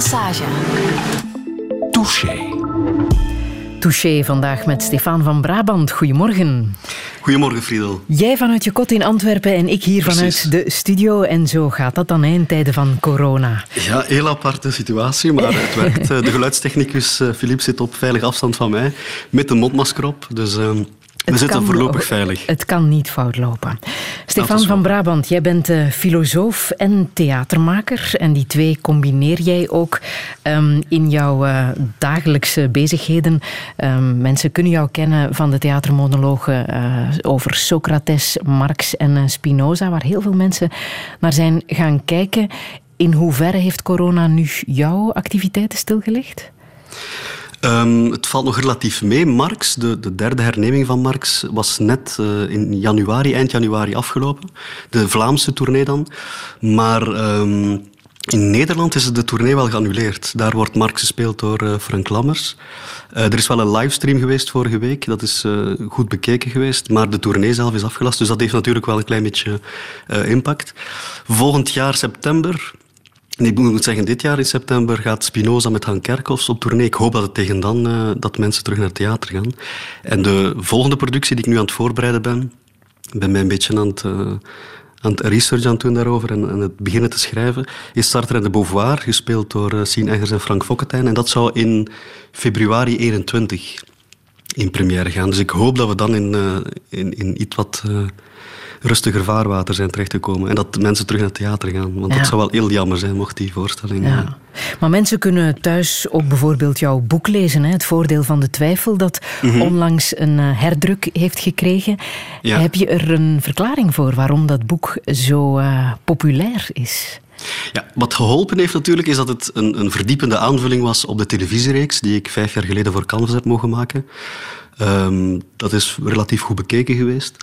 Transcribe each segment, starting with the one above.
massage. Touché. Touché vandaag met Stefan van Brabant. Goedemorgen. Goedemorgen, Friedel. Jij vanuit je kot in Antwerpen en ik hier vanuit de studio. En zo gaat dat dan in tijden van corona. Ja, heel aparte situatie, maar het werkt. De geluidstechnicus Filip zit op veilige afstand van mij, met een mondmasker op. Dus... Ehm, we zitten voorlopig veilig. Het kan niet fout lopen. Stefan van Brabant, jij bent uh, filosoof en theatermaker. En die twee combineer jij ook um, in jouw uh, dagelijkse bezigheden. Um, mensen kunnen jou kennen van de theatermonologen uh, over Socrates, Marx en Spinoza, waar heel veel mensen naar zijn gaan kijken. In hoeverre heeft corona nu jouw activiteiten stilgelegd? Um, het valt nog relatief mee. Marx, de, de derde herneming van Marx, was net uh, in januari, eind januari afgelopen. De Vlaamse tournee dan. Maar um, in Nederland is de tournee wel geannuleerd. Daar wordt Marx gespeeld door uh, Frank Lammers. Uh, er is wel een livestream geweest vorige week. Dat is goed bekeken geweest. Maar de tournee zelf is afgelast. Dus dat heeft natuurlijk wel een klein beetje impact. Volgend jaar september ik moet zeggen, dit jaar in september gaat Spinoza met Han Kerkhoffs op tournee. Ik hoop dat het tegen dan uh, dat mensen terug naar het theater gaan. En de volgende productie die ik nu aan het voorbereiden ben, ben mij een beetje aan het, uh, aan het research aan doen daarover en, en het beginnen te schrijven, is Sartre en de Beauvoir, gespeeld door uh, Sien Eggers en Frank Fokketijn. En dat zou in februari 21 in première gaan. Dus ik hoop dat we dan in, in, in iets wat rustiger vaarwater zijn terechtgekomen. En dat mensen terug naar het theater gaan. Want dat zou wel heel jammer zijn, mocht die voorstelling... Ja. Maar mensen kunnen thuis ook bijvoorbeeld jouw boek lezen. Hè? Het voordeel van de twijfel, dat mhm. onlangs een eh, herdruk heeft gekregen. Heb je er een verklaring voor waarom dat boek zo uh, populair is? Ja, wat geholpen heeft natuurlijk is dat het een, een, verdiepende aanvulling was op de televisiereeks die ik vijf jaar geleden voor Canvas heb mogen maken. Um, dat is relatief goed bekeken geweest.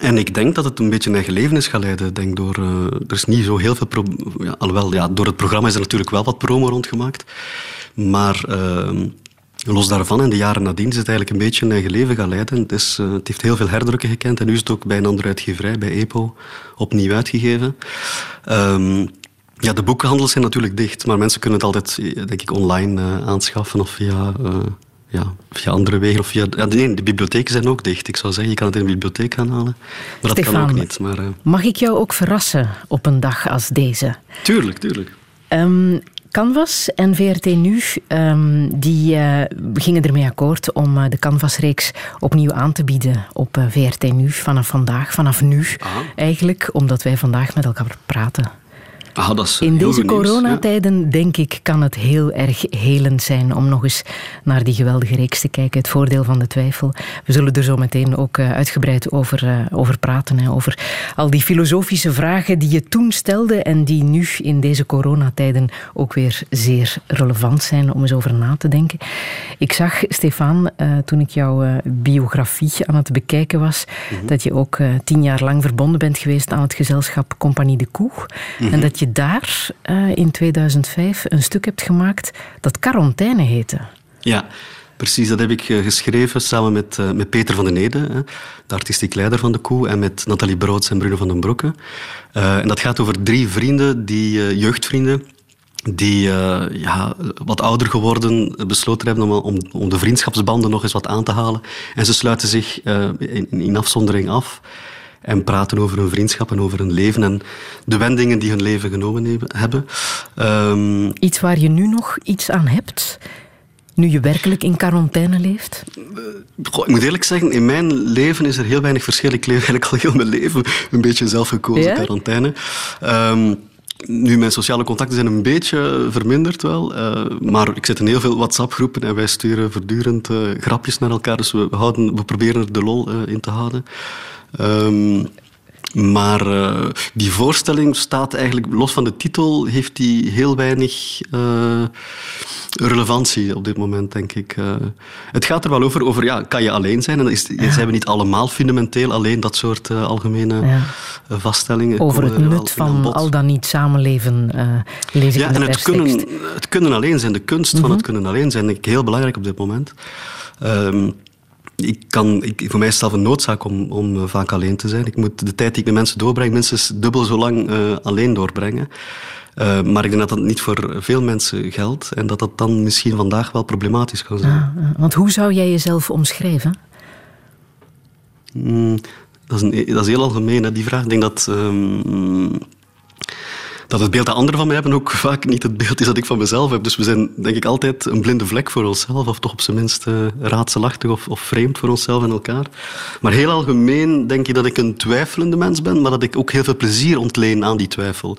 En ik denk dat het een beetje een eigen leven is gaan leiden. Denk door, uh, er is niet zo heel veel... Ja, alhoewel, ja, door het programma is er natuurlijk wel wat promo rondgemaakt. Maar uh, los daarvan, in de jaren nadien, is het eigenlijk een beetje een eigen leven gaan leiden. Het, is, uh, het heeft heel veel herdrukken gekend. En nu is het ook bij een andere uitgeverij, bij EPO, opnieuw uitgegeven. Um, ja, de boekenhandels zijn natuurlijk dicht. Maar mensen kunnen het altijd, denk ik, online aanschaffen of via ja, via andere wegen. Of via, ja, nee, de bibliotheken zijn ook dicht. Ik zou zeggen, je kan het in de bibliotheek gaan halen. Maar dat kan ook niet. Maar, uh... Mag ik jou ook verrassen op een dag als deze? Tuurlijk, tuurlijk. Um, Canvas en VRT Nu um, die, uh, gingen ermee akkoord om uh, de Canvas-reeks opnieuw aan te bieden op VRT Nu vanaf vandaag, vanaf nu Aha. eigenlijk, omdat wij vandaag met elkaar praten. Ah, dat is In deze coronatijden, ja. denk ik, kan het heel erg helend zijn om nog eens naar die geweldige reeks te kijken. Het voordeel van de twijfel. We zullen er zo meteen ook uh, uitgebreid over, uh, over praten. Hè, over al die filosofische vragen die je toen stelde en die nu in deze coronatijden ook weer zeer relevant zijn om eens over na te denken. Ik zag, Stefan, uh, toen ik jouw biografie aan het bekijken was, mm -hmm. dat je ook tien jaar lang verbonden bent geweest aan het gezelschap Compagnie de Koe. Mm -hmm. En dat je je daar uh, in 2005 een stuk hebt gemaakt dat Quarantaine heette. Ja, Precies, dat heb ik uh, geschreven samen met, uh, met Peter van den Ede, de artistiek leider van de Koe, en met Nathalie Broods en Bruno van den Broeke. Uh, en dat gaat over drie vrienden, die jeugdvrienden, die ja, wat ouder geworden besloten hebben om, om, om, de vriendschapsbanden nog eens wat aan te halen. En ze sluiten zich in, in afzondering af en praten over hun vriendschap en over hun leven en de wendingen die hun leven genomen hebben. Um, iets waar je nu nog iets aan hebt? Nu je werkelijk in quarantaine leeft? Goh, ik moet eerlijk zeggen, in mijn leven is er heel weinig verschil. Ik leef eigenlijk al heel mijn leven een beetje zelfgekozen ja? quarantaine. Um, nu, mijn sociale contacten zijn een beetje verminderd wel. Uh, maar ik zit in heel veel WhatsApp-groepen en wij sturen voortdurend uh, grapjes naar elkaar. Dus we, houden, we proberen er de lol uh, in te houden. Um, maar uh, die voorstelling staat eigenlijk, los van de titel, heeft die heel weinig uh, relevantie op dit moment, denk ik. Uh, het gaat er wel over, over ja, kan je alleen zijn? En is, ja. zijn we niet allemaal fundamenteel alleen dat soort algemene ja. vaststellingen? Over het nut van al dan niet samenleven, lees ik ja, en het kunnen, het kunnen alleen zijn, de kunst mm -hmm. van het kunnen alleen zijn, denk ik heel belangrijk op dit moment. Um, ik kan, ik, voor mij is het zelf een noodzaak om, om uh, vaak alleen te zijn. Ik moet de tijd die ik met mensen doorbreng minstens dubbel zo lang uh, alleen doorbrengen. Uh, maar ik denk dat dat niet voor veel mensen geldt en dat dat dan misschien vandaag wel problematisch kan zijn. Ah, ah. want hoe zou jij jezelf omschrijven? Mm, dat, is een, dat, is heel algemeen, hè, die vraag. Ik denk dat... Um, dat het beeld dat anderen van mij hebben ook vaak niet het beeld is dat ik van mezelf heb. Dus we zijn denk ik altijd een blinde vlek voor onszelf, of toch op zijn minst uh, raadselachtig of, of vreemd voor onszelf en elkaar. Maar heel algemeen denk ik dat ik een twijfelende mens ben, maar dat ik ook heel veel plezier ontleen aan die twijfel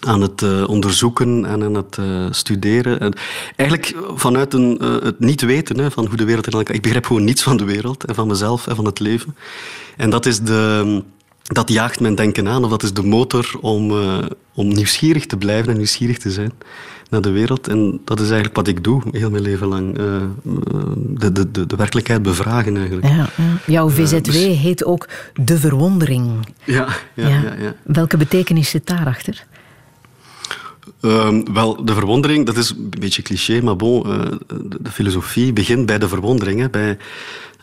aan het uh, onderzoeken en aan het uh, studeren. En eigenlijk vanuit een, het niet weten hè, van hoe de wereld in elkaar... Ik begrijp gewoon niets van de wereld en van mezelf en van het leven. En dat is de dat jaagt mijn denken aan, of dat is de motor om, uh, om nieuwsgierig te blijven en nieuwsgierig te zijn naar de wereld. En dat is eigenlijk wat ik doe, heel mijn leven lang. Uh, de, de, de, de, werkelijkheid bevragen eigenlijk. Ja, ja. Jouw VZW dus... heet ook De Verwondering. Ja, ja, ja. ja, Welke betekenis zit daarachter? Uh, wel, de verwondering, dat is een beetje cliché, maar bon, uh, de, de, filosofie begint bij de verwondering. Hè, bij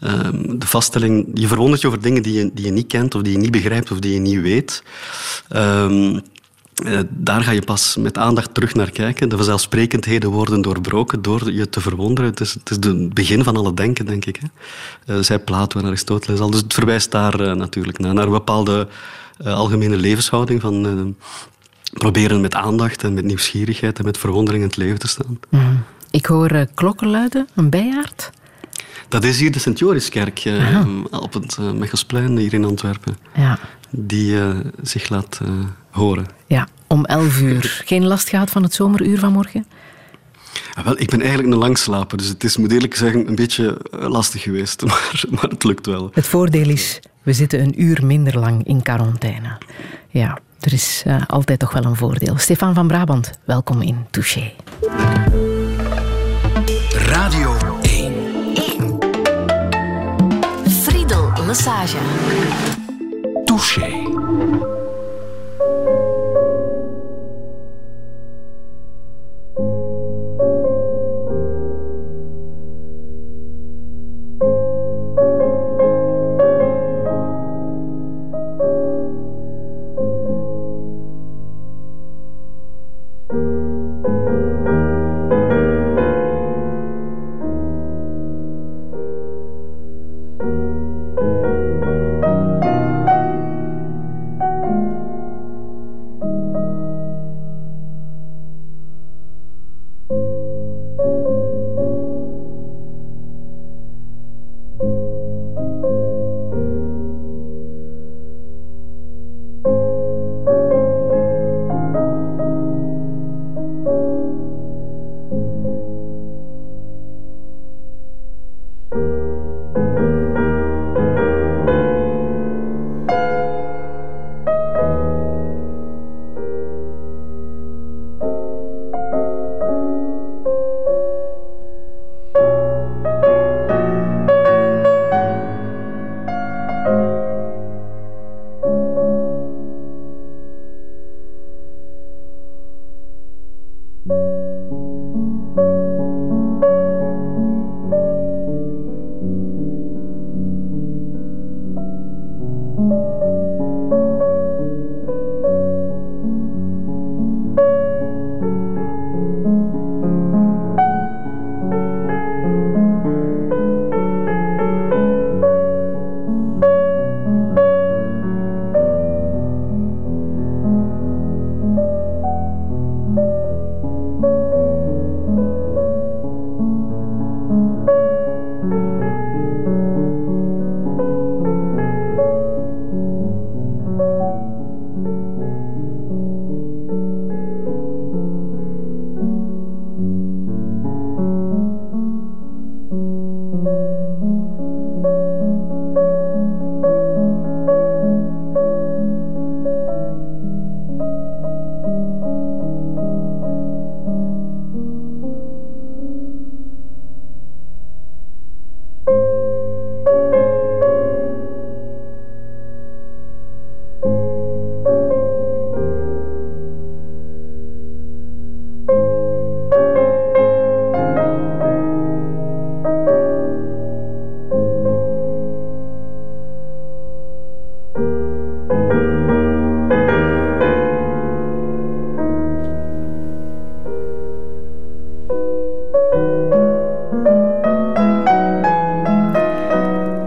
Ehm, de vaststelling, je verwondert je over dingen die je, die je niet kent of die je niet begrijpt of die je niet weet. Um, daar ga je pas met aandacht terug naar kijken. De vanzelfsprekendheden worden doorbroken door je te verwonderen. Het is, het is het begin van alle denken, denk ik. Hè. Uh, zij Plato en Aristoteles al. Dus het verwijst daar uh, natuurlijk naar, naar een bepaalde algemene levenshouding van proberen met aandacht en met nieuwsgierigheid en met verwondering in het leven te staan. Mm. Ik hoor klokken luiden, een bijaard. Dat is hier de Sint-Joriskerk uh, op het uh, Mechelsplein hier in Antwerpen. Ja. Die uh, zich laat horen. Ja, om elf uur. Geen last gehad van het zomeruur van morgen? Ja, wel, ik ben eigenlijk een langslaper, dus het is, moet eerlijk zeggen, een beetje lastig geweest. Maar, maar het lukt wel. Het voordeel is, we zitten een uur minder lang in quarantaine. Ja, er is altijd toch wel een voordeel. Stefan van Brabant, welkom in Touché. Massage. Touché.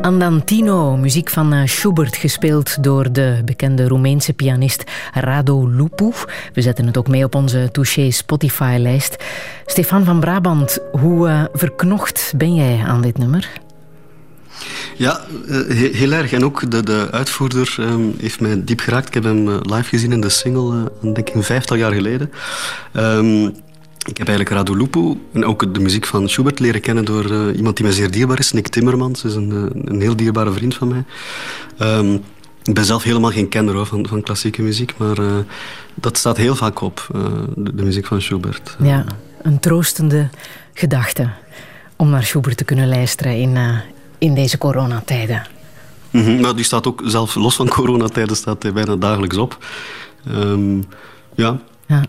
Andantino, muziek van eh, Schubert, gespeeld door de bekende Roemeense pianist Rado Lupu. We zetten het ook mee op onze Touché Spotify-lijst. Stefan van Brabant, hoe eh, verknocht ben jij aan dit nummer? Ja, uh, heel, erg. En ook de, de uitvoerder um, heeft mij diep geraakt. Ik heb hem live gezien in de single, denk ik, een vijftal jaar geleden. Um, ik heb eigenlijk Radu Lupu en ook de muziek van Schubert leren kennen door iemand die mij zeer dierbaar is. Nick Timmermans is een, een heel dierbare vriend van mij. Um, ik ben zelf helemaal geen kenner hoor, van, van klassieke muziek, maar dat staat heel vaak op, de, de, muziek van Schubert. Ja, een troostende gedachte om naar Schubert te kunnen luisteren in, in deze coronatijden. Maar die staat ook, zelf los van coronatijden, staat hij bijna dagelijks op. Um, ja, ja.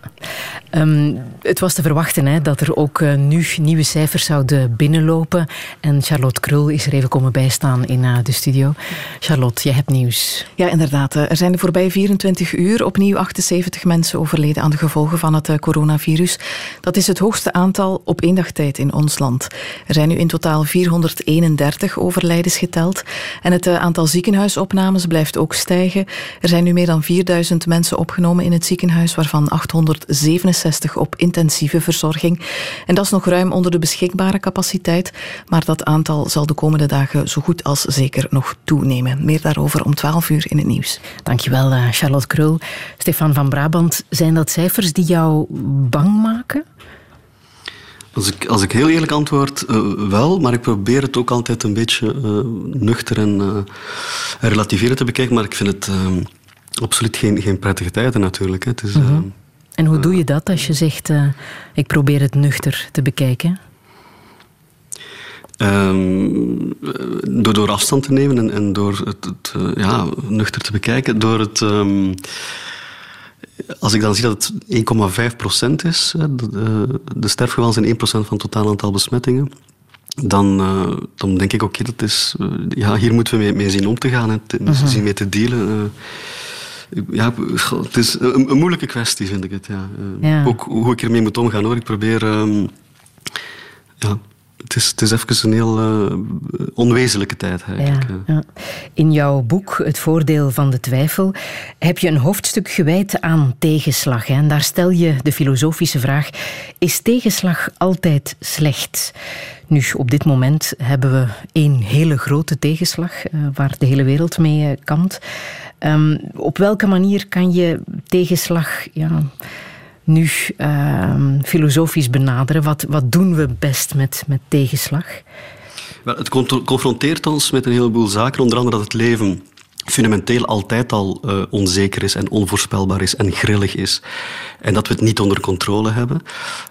Um, het was te verwachten hè, dat er ook uh, nu nieuwe cijfers zouden binnenlopen. En Charlotte Krul is er even komen bijstaan in uh, de studio. Charlotte, je hebt nieuws. Ja, inderdaad. Er zijn de voorbije 24 uur opnieuw 78 mensen overleden aan de gevolgen van het coronavirus. Dat is het hoogste aantal op één dag tijd in ons land. Er zijn nu in totaal 431 overlijdens geteld. En het aantal ziekenhuisopnames blijft ook stijgen. Er zijn nu meer dan 4000 mensen opgenomen in het ziekenhuis, waarvan 867 op intensieve verzorging. En dat is nog ruim onder de beschikbare capaciteit, maar dat aantal zal de komende dagen zo goed als zeker nog toenemen. Meer daarover om 12 uur in het nieuws. Dankjewel, eh, Charlotte Krul. Stefan van Brabant, zijn dat cijfers die jou bang maken? Als ik, als ik heel eerlijk antwoord, uh, wel. Maar ik probeer het ook altijd een beetje uh, nuchter en uh, relativeren te bekijken. Maar ik vind het absoluut geen, geen prettige tijden natuurlijk. Hè. Het is, mm -hmm. En hoe doe je dat als je zegt, uh, ik probeer het nuchter te bekijken? Um, door, door afstand te nemen en, en door het, het uh, ja, nuchter te bekijken. Door het, um, als ik dan zie dat het 1,5% is, de, de sterfgevallen zijn 1% van het totaal aantal besmettingen. Dan, uh, dan denk ik, oké, okay, dat is, ja, hier moeten we mee, mee zien om te gaan, en te, uh -huh. zien mee te dealen ja, het is een, een, moeilijke kwestie, vind ik het. Ja. Uh, ja. Ook hoe ik ermee moet omgaan hoor. Ik probeer. Um, ja, het is, het is even een heel uh, onwezenlijke tijd. Eigenlijk. Ja, ja. In jouw boek Het voordeel van de twijfel heb je een hoofdstuk gewijd aan tegenslag. Hè? En daar stel je de filosofische vraag: is tegenslag altijd slecht? Nu, op dit moment hebben we één hele grote tegenslag uh, waar de hele wereld mee uh, kampt. Um, op welke manier kan je tegenslag ja, nu uh, filosofisch benaderen? Wat, wat doen we best met, met tegenslag? Wel, het confronteert ons met een heleboel zaken, onder andere dat het leven fundamenteel altijd al uh, onzeker is en onvoorspelbaar is en grillig is. En dat we het niet onder controle hebben.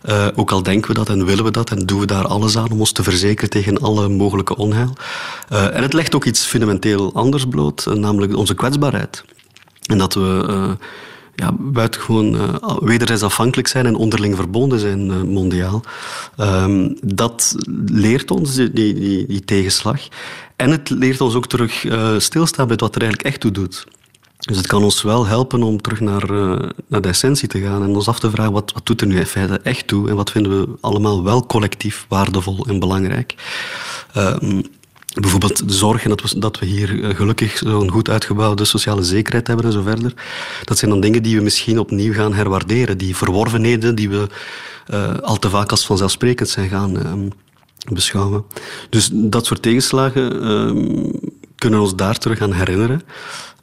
Uh, ook al denken we dat en willen we dat en doen we daar alles aan om ons te verzekeren tegen alle mogelijke onheil. Uh, en het legt ook iets fundamenteel anders bloot, namelijk onze kwetsbaarheid. En dat we ja, buitengewoon uh, wederzijds afhankelijk zijn en onderling verbonden zijn mondiaal. Um, dat leert ons, die, die, die, tegenslag. En het leert ons ook terug uh, stilstaan bij wat er eigenlijk echt toe doet. Dus het kan ons wel helpen om terug naar, naar de essentie te gaan en ons af te vragen wat, wat doet er nu in feite echt toe en wat vinden we allemaal wel collectief waardevol en belangrijk. Um, Bijvoorbeeld de zorg en dat we, dat we hier eh, gelukkig zo'n goed uitgebouwde sociale zekerheid hebben en zo verder. Dat zijn dan dingen die we misschien opnieuw gaan herwaarderen. Die verworvenheden die we al te vaak als vanzelfsprekend zijn gaan uh, beschouwen. Dus dat soort tegenslagen uh, kunnen ons daar terug aan herinneren.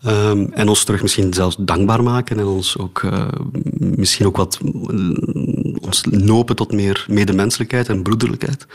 Um, en ons terug misschien zelfs dankbaar maken en ons ook uh, misschien ook wat ons nopen tot meer medemenselijkheid en broederlijkheid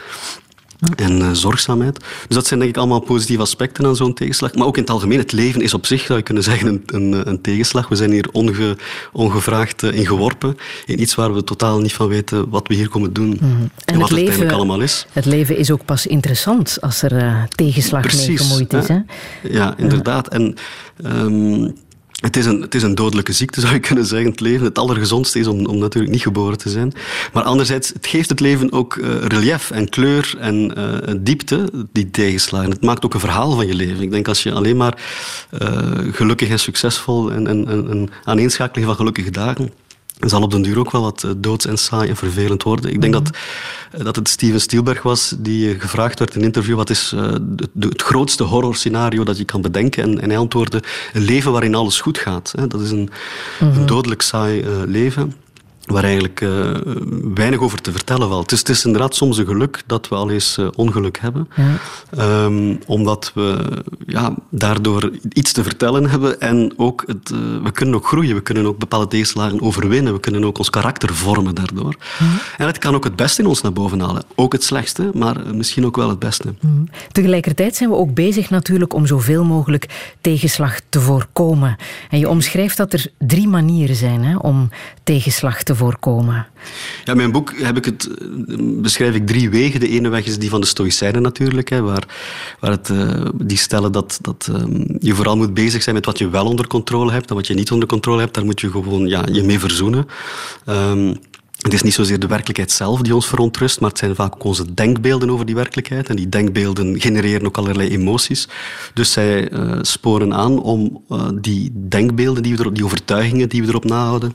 en uh, zorgzaamheid. Dus dat zijn denk ik allemaal positieve aspecten aan zo'n tegenslag. Maar ook in het algemeen, het leven is op zich, zou je kunnen zeggen, een, een, een tegenslag. We zijn hier onge, ongevraagd uh, in geworpen. In iets waar we totaal niet van weten wat we hier komen doen. Mm. En, en, wat het, het leven, allemaal is. Het leven is ook pas interessant als er uh, tegenslag Precies, mee gemoeid is. Hè? Ja, inderdaad. En... Um, het is, een, het is een dodelijke ziekte, zou je kunnen zeggen, het leven. Het allergezondste is om, om natuurlijk niet geboren te zijn. Maar anderzijds, het geeft het leven ook uh, relief en kleur en uh, diepte, die tegenslagen. Het maakt ook een verhaal van je leven. Ik denk als je alleen maar uh, gelukkig en succesvol en, en, en een aaneenschakeling van gelukkige dagen zal op den duur ook wel wat eh, doods en saai en vervelend worden. Ik denk dat, eh, dat het Steven Spielberg was die eh, gevraagd werd in een interview wat is uh, de, het grootste horrorscenario dat je kan bedenken. En, en hij antwoordde een leven waarin alles goed gaat. Dat is een, een mhm. dodelijk saai leven waar eigenlijk uh, weinig over te vertellen valt. Het is, het is, inderdaad soms een geluk dat we al eens uh, ongeluk hebben. Ja. Um, omdat we ja, daardoor iets te vertellen hebben en ook het, uh, we kunnen ook groeien. We kunnen ook bepaalde tegenslagen overwinnen. We kunnen ook ons karakter vormen daardoor. Ja. En het kan ook het beste in ons naar boven halen. Ook het slechtste, maar misschien ook wel het beste. Mm. Tegelijkertijd zijn we ook bezig natuurlijk om zoveel mogelijk tegenslag te voorkomen. En je omschrijft dat er drie manieren zijn hè, om tegenslag te voorkomen? Ja, in mijn boek heb ik het, beschrijf ik drie wegen. De ene weg is die van de Stoïcijnen natuurlijk, hè, waar, waar het, uh, die stellen dat, dat um, je vooral moet bezig zijn met wat je wel onder controle hebt en wat je niet onder controle hebt. Daar moet je gewoon ja, je mee verzoenen. Um, het is niet zozeer de werkelijkheid zelf die ons verontrust, maar het zijn vaak onze denkbeelden over die werkelijkheid. En die denkbeelden genereren ook allerlei emoties. Dus zij uh, sporen aan om die denkbeelden, die, we erop, die overtuigingen die we erop nahouden,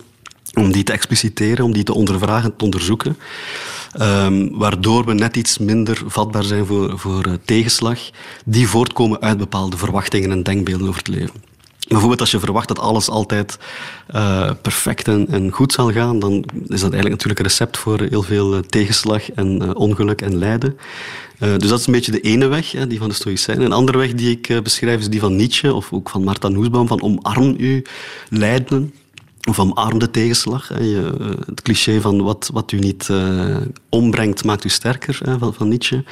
om die te expliciteren, om die te ondervragen, te onderzoeken. Um, waardoor we net iets minder vatbaar zijn voor, voor uh, tegenslag die voortkomen uit bepaalde verwachtingen en denkbeelden over het leven. Bijvoorbeeld als je verwacht dat alles altijd uh, perfect en, en, goed zal gaan, dan is dat eigenlijk natuurlijk een recept voor heel veel uh, tegenslag en ongeluk en lijden. dus dat is een beetje de ene weg, hè, die van de Stoïcijnen. Een andere weg die ik beschrijf is die van Nietzsche of ook van Martha Nussbaum, van omarm uw lijden of omarmde tegenslag. Eh, het cliché van wat, wat u niet uh, ombrengt, maakt u sterker, van, van Nietzsche.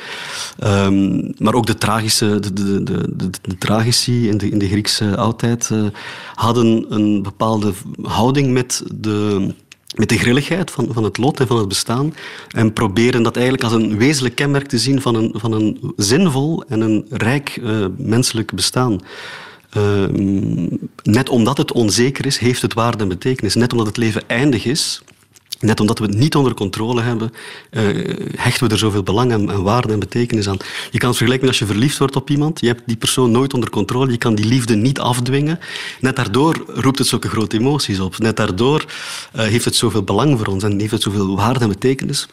Um, maar ook de tragische, de, de, de, de, tragici in de, in de Griekse oudheid uh, hadden een bepaalde houding met de met de grilligheid van, van het lot en van het bestaan. En proberen dat eigenlijk als een wezenlijk kenmerk te zien van een, van een zinvol en een rijk menselijk bestaan. Ehm, net omdat het onzeker is, heeft het waarde en betekenis. Net omdat het leven eindig is, Net omdat we het niet onder controle hebben, uh, hechten we er zoveel belang en, waarde en betekenis aan. Je kan het vergelijken als je verliefd wordt op iemand. Je hebt die persoon nooit onder controle. Je kan die liefde niet afdwingen. Net daardoor roept het zulke grote emoties op. Net daardoor uh, heeft het zoveel belang voor ons en heeft het zoveel waarde en betekenis.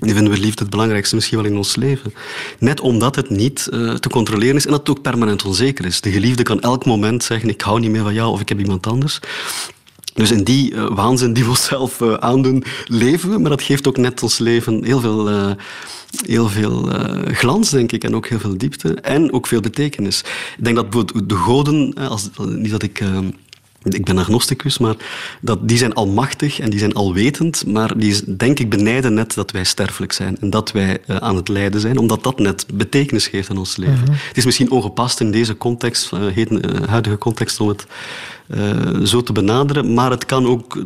Die vinden we liefde het belangrijkste misschien wel in ons leven. Net omdat het niet uh, te controleren is en dat het ook permanent onzeker is. De geliefde kan elk moment zeggen, ik hou niet meer van jou of ik heb iemand anders. Dus in die uh, waanzin die we onszelf uh, aandoen, leven we. Maar dat geeft ook net ons leven heel veel, heel veel glans, denk ik. En ook heel veel diepte. En ook veel betekenis. Ik denk dat de goden, als, niet dat ik ik ben agnosticus, maar dat, die zijn almachtig en die zijn alwetend, maar die denk ik benijden net dat wij sterfelijk zijn en dat wij uh, aan het lijden zijn, omdat dat net betekenis geeft aan ons leven. Mhm. Het is misschien ongepast in deze context, uh, heden, uh, huidige context, om het zo te benaderen, maar het kan ook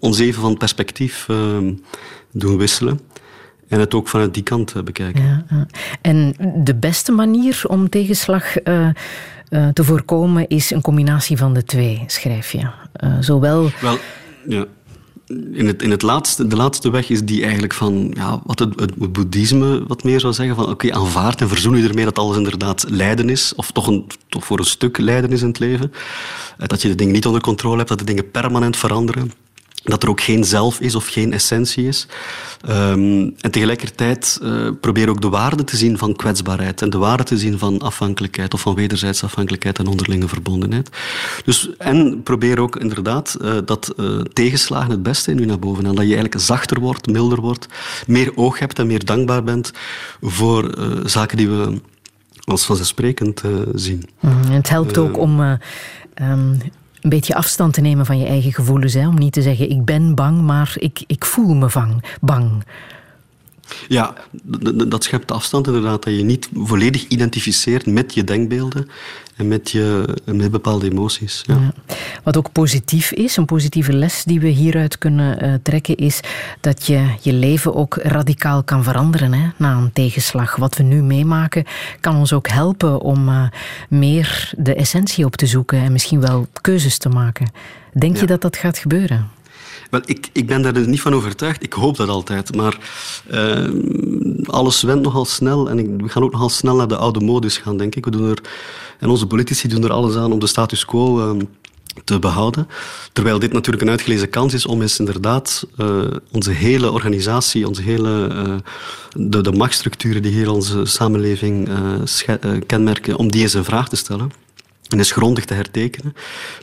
ons even van perspectief doen wisselen. En het ook vanuit die kant bekijken. Ja, En de beste manier om tegenslag uh, te voorkomen is een combinatie van de twee, schrijf je. Uh, zowel... Wel, ja. In, het, in het laatste, de laatste weg is die eigenlijk van ja, wat het, het, boeddhisme wat meer zou zeggen van oké, aanvaard en verzoen je ermee dat alles inderdaad lijden is, of toch, een, toch voor een stuk lijden is in het leven. Eh, dat je de dingen niet onder controle hebt, dat de dingen permanent veranderen dat er ook geen zelf is of geen essentie is. Um, en tegelijkertijd uh, probeer ook de waarde te zien van kwetsbaarheid en de waarde te zien van afhankelijkheid of van wederzijdse afhankelijkheid en onderlinge verbondenheid. Dus, en probeer ook inderdaad uh, dat uh, tegenslagen het beste in u naar boven en dat je eigenlijk zachter wordt, milder wordt, meer oog hebt en meer dankbaar bent voor zaken die we als vanzelfsprekend zien. Mm, het helpt ook om um, een beetje afstand te nemen van je eigen gevoelens. Hè? Om niet te zeggen, ik ben bang, maar ik, ik voel me vang, bang. Ja, dat schept afstand inderdaad. Dat je niet volledig identificeert met je denkbeelden en met, je, met bepaalde emoties. Ja. Wat ook positief is, een positieve les die we hieruit kunnen uh, trekken, is dat je je leven ook radicaal kan veranderen hè, na een tegenslag. Wat we nu meemaken kan ons ook helpen om uh, meer de essentie op te zoeken en misschien wel keuzes te maken. Denk ja. je dat dat gaat gebeuren? Wel, ik, ik ben daar dus niet van overtuigd. Ik hoop dat altijd. Maar uh, alles went nogal snel. En we gaan ook nogal snel naar de oude modus gaan, denk ik. We doen er, en onze politici doen er alles aan om de status quo... Uh, te behouden. Terwijl dit natuurlijk een uitgelezen kans is om eens inderdaad uh, onze hele organisatie, onze hele, uh, de, de machtsstructuren die hier onze samenleving uh, kenmerken, om die eens in vraag te stellen en is grondig te hertekenen.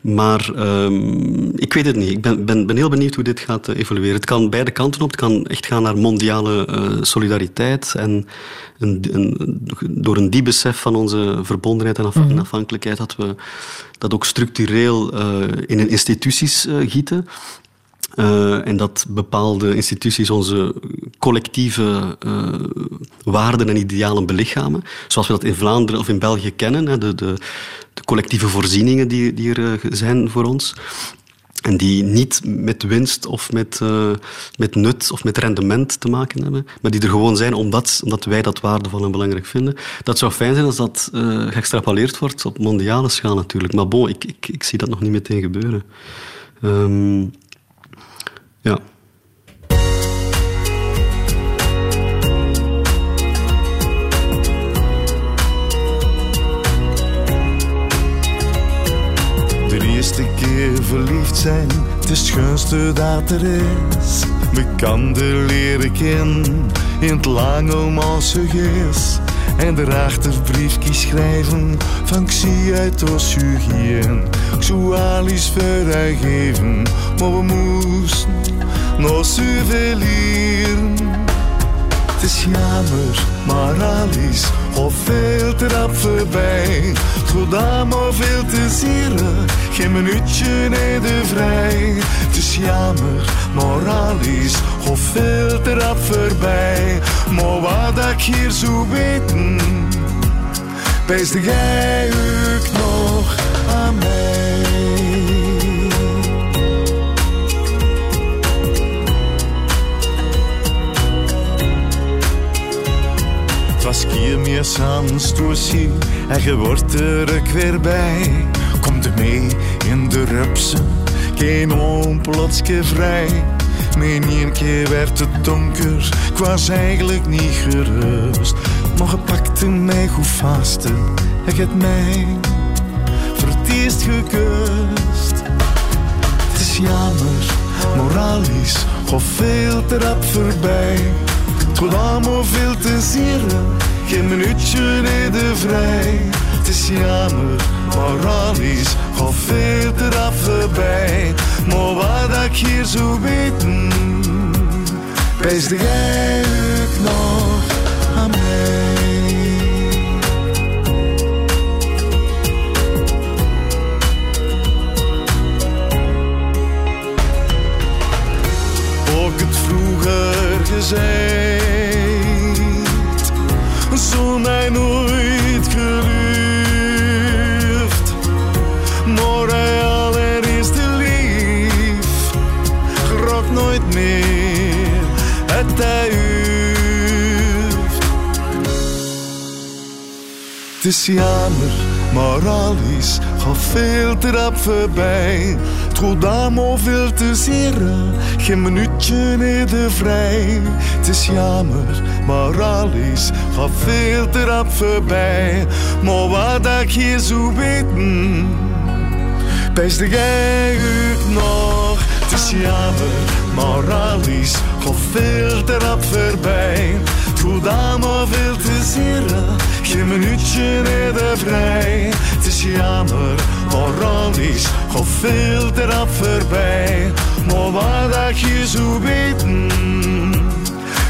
Maar um, ik weet het niet. Ik ben, ben, ben, heel benieuwd hoe dit gaat evolueren. Het kan beide kanten op. Het kan echt gaan naar mondiale uh, solidariteit en een, een, door een diep besef van onze verbondenheid en af, mm -hmm. afhankelijkheid dat we dat ook structureel uh, in instituties uh, gieten. Uh, en dat bepaalde instituties onze collectieve uh, waarden en idealen belichamen. Zoals we dat in Vlaanderen of in België kennen. Hè, de, de, de, collectieve voorzieningen die, die er uh, zijn voor ons. En die niet met winst of met, met nut of met rendement te maken hebben. Maar die er gewoon zijn omdat, omdat wij dat waardevol en belangrijk vinden. Dat zou fijn zijn als dat geëxtrapoleerd wordt op mondiale schaal natuurlijk. Maar bon, ik, ik, ik zie dat nog niet meteen gebeuren. Um, ja. De eerste keer verliefd zijn, het is het dat er is. We kan de leren kennen in het lange is. En daarachter briefje schrijven van uit hier. Ik zou alles geven, maar we moesten nog zoveel leren. Is jammer, maar Alice of veel te rap voorbij. Gaat maar veel te zieren, geen minuutje de vrij. Het is jammer, maar Alice of veel te rap voorbij. Maar wat ik hier zo weten, de jij ook nog aan mij. Keer meer sans toerzien en je wordt er ook weer bij. Komt er mee in de rupsen, geen onplotske vrij. Mijn één keer werd het donker, ik was eigenlijk niet gerust. Maar je pakte mij goed vast en je mij voor gekust. Het is jammer, moralisch, of veel te voorbij. Het gaat allemaal veel te zieren, geen minuutje reden vrij. Het is jammer, moralisch, of veel te rap voorbij. Maar wat ik hier zo weten, jij ook nog aan mij. Ook het vroeger gezegd, zo mij nooit gelucht, maar hij allereerste lief, grok nooit meer het hij. Het is jammer, maar alles gaat veel te rap voorbij. Allemaal veel te zeren, geen minuutje de vrij. Het is jammer, maar alles gaat veel te rap voorbij. Maar wat ik hier zo weten, best jij ook nog. Het is jammer, maar alles gaat veel te rap voorbij. Allemaal veel te zeren, geen minuutje de vrij. Het is jammer, maar alles gaat veel te rap voorbij. Maar wat ik je zo weten,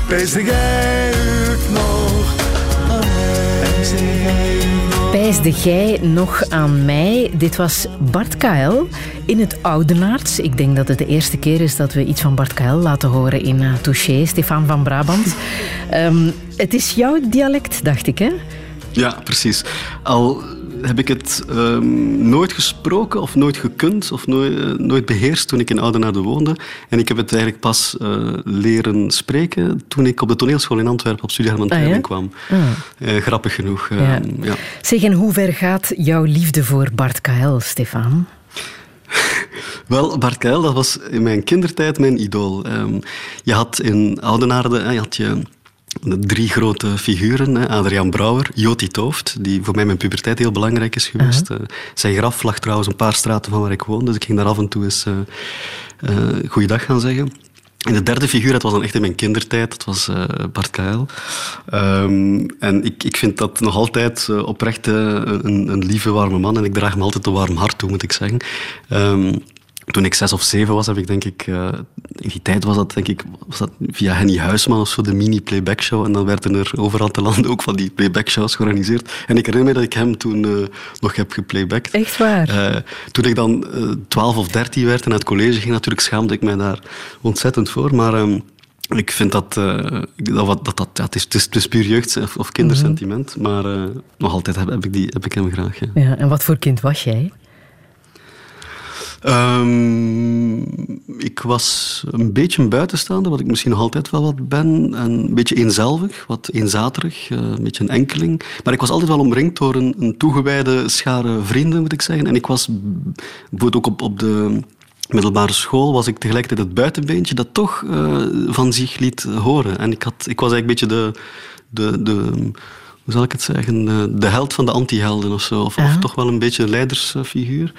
best jij ook nog aan mij. Pijsde jij nog aan mij? Dit was Bart KL in het Oudenaards. Ik denk dat het de eerste keer is dat we iets van Bart KL laten horen in uh, Touché, Stefan van Brabant. um, het is jouw dialect, dacht ik, hè? Ja, precies. Al heb ik het um, nooit gesproken of nooit gekund of nooit, uh, nooit beheerst toen ik in Oudenaarde woonde. En ik heb het eigenlijk pas uh, leren spreken toen ik op de toneelschool in Antwerpen op studie Herman ah, ja? kwam. Ah. Uh, grappig genoeg. Ja. ja. Zeg, en hoe ver gaat jouw liefde voor Bart KL, Stefan? Wel, Bart Keil, dat was in mijn kindertijd mijn idool. Um, je had in Oudenaarde, je had je drie grote figuren. Adriaan Brouwer, Joti Tooft, die voor mij mijn puberteit heel belangrijk is geweest. Uh zijn graf lag trouwens een paar straten van waar ik woon, dus ik ging daar af en toe eens uh, goeiedag gaan zeggen. En de derde figuur, dat was dan echt in mijn kindertijd, dat was uh, Bart Kael. Um, en ik, ik vind dat nog altijd uh, oprecht uh, een, een, lieve, warme man. En ik draag me altijd een warm hart toe, moet ik zeggen. Um, toen ik zes of zeven was, heb ik denk ik... Uh, in die tijd was dat, denk ik, was dat via Henny Huisman of zo, de mini-playback show. En dan werden er overal te landen ook van die playback shows georganiseerd. En ik herinner me dat ik hem toen uh, nog heb geplaybacked. Echt waar? Uh, toen ik dan twaalf of dertien werd en naar het college ging, natuurlijk schaamde ik mij daar ontzettend voor. Maar... Um, ik vind dat, uh, dat, dat, dat ja, het, is, het, is, het is puur jeugd- of, kindersentiment, mm -hmm. maar uh, nog altijd heb, heb, ik die, heb ik hem graag. Ja. ja. en wat voor kind was jij? Um, ik was een beetje een buitenstaander, wat ik misschien nog altijd wel wat ben. En een beetje eenzelvig, wat eenzaterig, uh, een beetje een enkeling. Maar ik was altijd wel omringd door een, een toegewijde schare vrienden, moet ik zeggen. En ik was bijvoorbeeld ook op, op de middelbare school was ik tegelijkertijd het buitenbeentje dat toch uh, van zich liet horen. En ik, had, ik was eigenlijk een beetje de, de, de hoe zal ik het zeggen, de held van de anti-helden of zo. Of, ja. of, toch wel een beetje een leidersfiguur.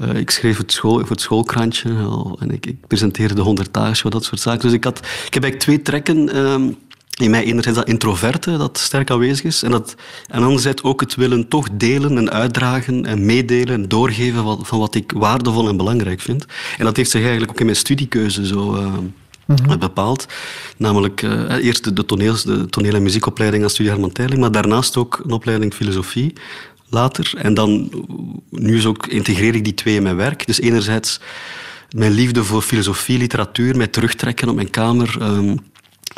Uh, ik schreef het school, voor het schoolkrantje en ik, ik presenteerde de honderdtage, dat soort zaken. Dus ik, had, ik heb eigenlijk twee trekken um, in mij. Enerzijds dat introverte, dat sterk aanwezig is. En, dat, en anderzijds ook het willen toch delen en uitdragen en meedelen en doorgeven wat, van wat ik waardevol en belangrijk vind. En dat heeft zich eigenlijk ook in mijn studiekeuze zo... Uh, Mm-hmm. bepaald. Namelijk uh, eerst de, toneels, de toneel- en muziekopleiding aan Studie Herman Teiling, maar daarnaast ook een opleiding filosofie later. En dan, nu is ook, integreer ik die twee in mijn werk. Dus enerzijds mijn liefde voor filosofie, literatuur, mij terugtrekken op mijn kamer, um,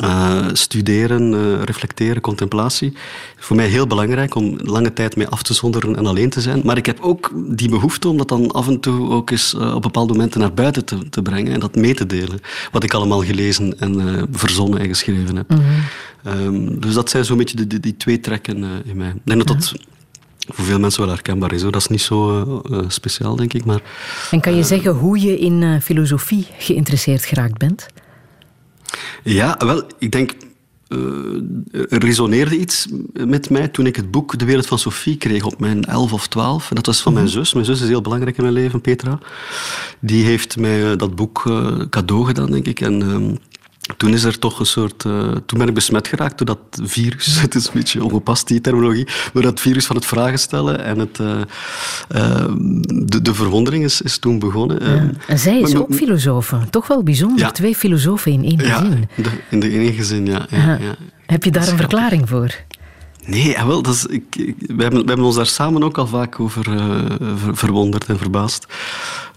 uh, studeren, uh, reflecteren, contemplatie. Voor mij heel belangrijk om lange tijd mee af te zonderen en alleen te zijn. Maar ik heb ook die behoefte om dat dan af en toe ook eens uh, op bepaalde momenten naar buiten te, te, brengen en dat mee te delen. Wat ik allemaal gelezen en verzonnen en geschreven heb. Mm-hmm. Um, dus dat zijn zo'n beetje die, die, die, twee trekken in mij. Ik denk dat dat voor veel mensen wel herkenbaar is. Hoor. Dat is niet zo uh, speciaal, denk ik. Maar, en kan je uh, zeggen hoe je in uh, filosofie geïnteresseerd geraakt bent? Ja, wel, ik denk... er resoneerde iets met mij toen ik het boek De Wereld van Sophie kreeg op mijn 11 of 12. En dat was van mijn zus. Mijn zus is heel belangrijk in mijn leven, Petra. Die heeft mij dat boek cadeau gedaan, denk ik. En ehm, toen is er toch een soort... Uh, toen ben ik besmet geraakt door dat virus. Het is een beetje ongepast, die terminologie. Maar dat virus van het vragen stellen en het, uh, uh, de, de verwondering is, is toen begonnen. Ja. En zij is maar, ook filosoof. Toch wel bijzonder. Ja. Twee filosofen in één ja, gezin. De, in de ene gezin, ja. ja, ja. Heb je daar een verklaring voor? Nee, wel, dat is, ik, ik, we, hebben, we hebben ons daar samen ook al vaak over ver, verwonderd en verbaasd.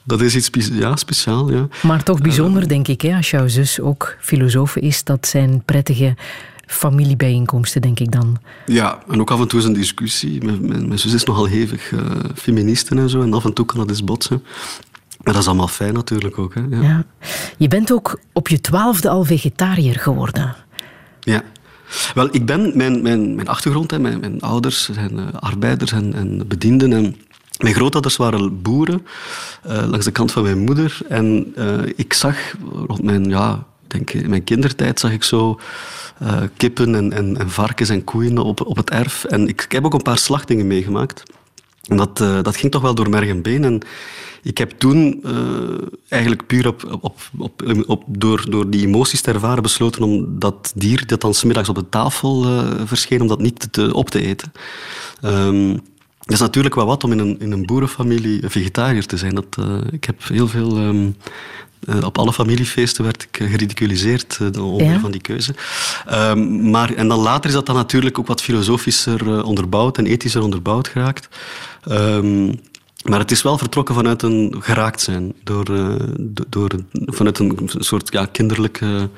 Dat is iets ja, speciaal, ja. Maar toch bijzonder, uh, denk ik, hè, als jouw zus ook filosoof is. Dat zijn prettige familiebijeenkomsten, denk ik dan. Ja, en ook af en toe is een discussie. Mijn, mijn, mijn zus is nogal hevig uh, feministen en zo. En af en toe kan dat eens botsen. Maar dat is allemaal fijn natuurlijk ook. Hè? Ja. ja. Je bent ook op je twaalfde al vegetariër geworden. Ja. Wel, ik ben... Mijn, mijn, mijn achtergrond, hè, mijn, mijn ouders zijn uh, arbeiders en, en bedienden... En, mijn grootouders waren boeren, uh, langs de kant van mijn moeder. En uh, ik zag rond mijn, ja, denk in mijn kindertijd zag ik zo uh, kippen en, en, en, varkens en koeien op, op het erf. En ik, ik heb ook een paar slachtingen meegemaakt. En dat, dat ging toch wel door merg en been. En ik heb toen eigenlijk puur op, op, op, door, door die emoties te ervaren besloten om dat dier dat dan smiddags op de tafel verscheen, om dat niet te, op te eten. Um, het is natuurlijk wel wat om in een, in een boerenfamilie vegetariër te zijn. Dat, uh, ik heb heel veel... Um, uh, op alle familiefeesten werd ik geridiculiseerd uh, ja? van die keuze. Um, maar, en dan later is dat dan natuurlijk ook wat filosofischer onderbouwd en ethischer onderbouwd geraakt. Um, maar het is wel vertrokken vanuit een geraakt zijn. Door, uh, door, vanuit een soort ja, kinderlijke,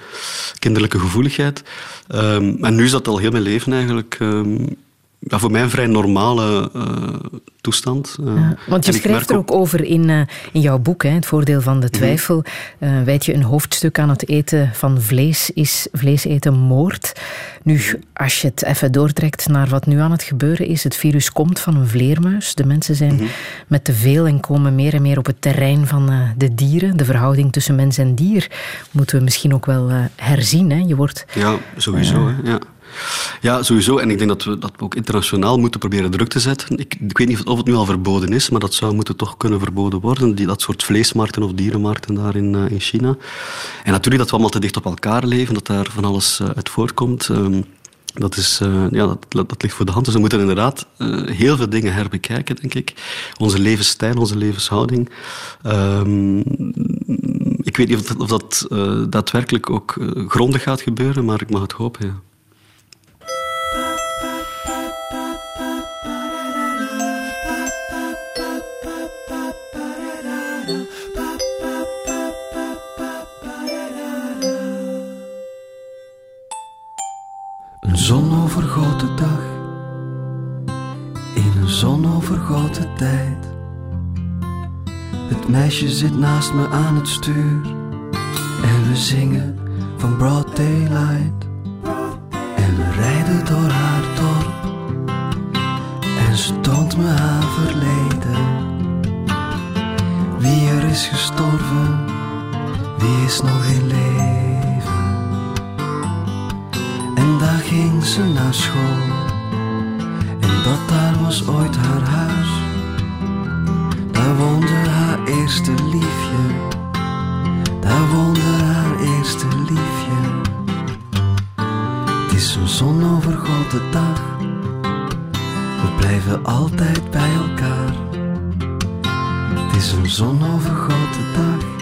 kinderlijke gevoeligheid. Um, en nu is dat al heel mijn leven eigenlijk. Um, ja, voor mij een vrij normale uh, toestand. Uh, ja, want je schrijft er ook over in, uh, in jouw boek, hè, Het voordeel van de twijfel. Mm. wijd je een hoofdstuk aan het eten van vlees. Is vlees eten moord? Nu, als je het even doortrekt naar wat nu aan het gebeuren is. Het virus komt van een vleermuis. De mensen zijn mm-hmm. met te veel en komen meer en meer op het terrein van de dieren. De verhouding tussen mens en dier moeten we misschien ook wel herzien. Hè? Je wordt, ja, sowieso. Hè? Ja. Ja, sowieso. En ik denk dat we, dat ook internationaal moeten proberen druk te zetten. Ik, ik weet niet of het nu al verboden is, maar dat zou moeten toch kunnen verboden worden. Die, dat soort vleesmarkten of dierenmarkten daar in, uh, in China. En natuurlijk dat we allemaal te dicht op elkaar leven, dat daar van alles uh, uit voortkomt. Um, dat, is, uh, ja, dat, dat, ligt voor de hand. Dus we moeten inderdaad heel veel dingen herbekijken, denk ik. Onze levensstijl, onze levenshouding. Um, ik weet niet of dat, of dat daadwerkelijk ook grondig gaat gebeuren, maar ik mag het hopen, ja. Een zonovergoten dag in een zonovergoten tijd. Het meisje zit naast me aan het stuur en we zingen van broad daylight. En we rijden door haar dorp en ze toont me haar verleden. Wie er is gestorven, wie is nog in leven. Ging ze naar school. En dat daar was ooit haar huis. Daar woonde haar eerste liefje. Daar woonde haar eerste liefje. Het is een zonovergoten dag. We blijven altijd bij elkaar. Het is een zonovergoten dag.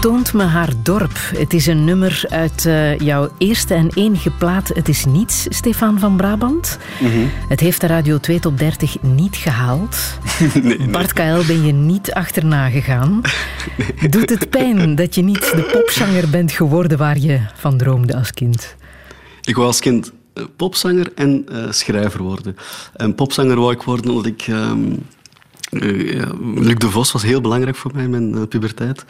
Toont me haar dorp. Het is een nummer uit uh, jouw eerste en enige plaat Het is niets, Stefan van Brabant. Mhm. Het heeft de Radio 2 Top 30 niet gehaald. nee, nee. Bart KL ben je niet achterna gegaan. Doet het pijn dat je niet de popzanger bent geworden waar je van droomde als kind? Ik wou als kind eh, popzanger en uh, schrijver worden. En popzanger wou ik worden omdat ik... Um, uh, ja, Luc de Vos was heel belangrijk voor mij in mijn uh, puberteit.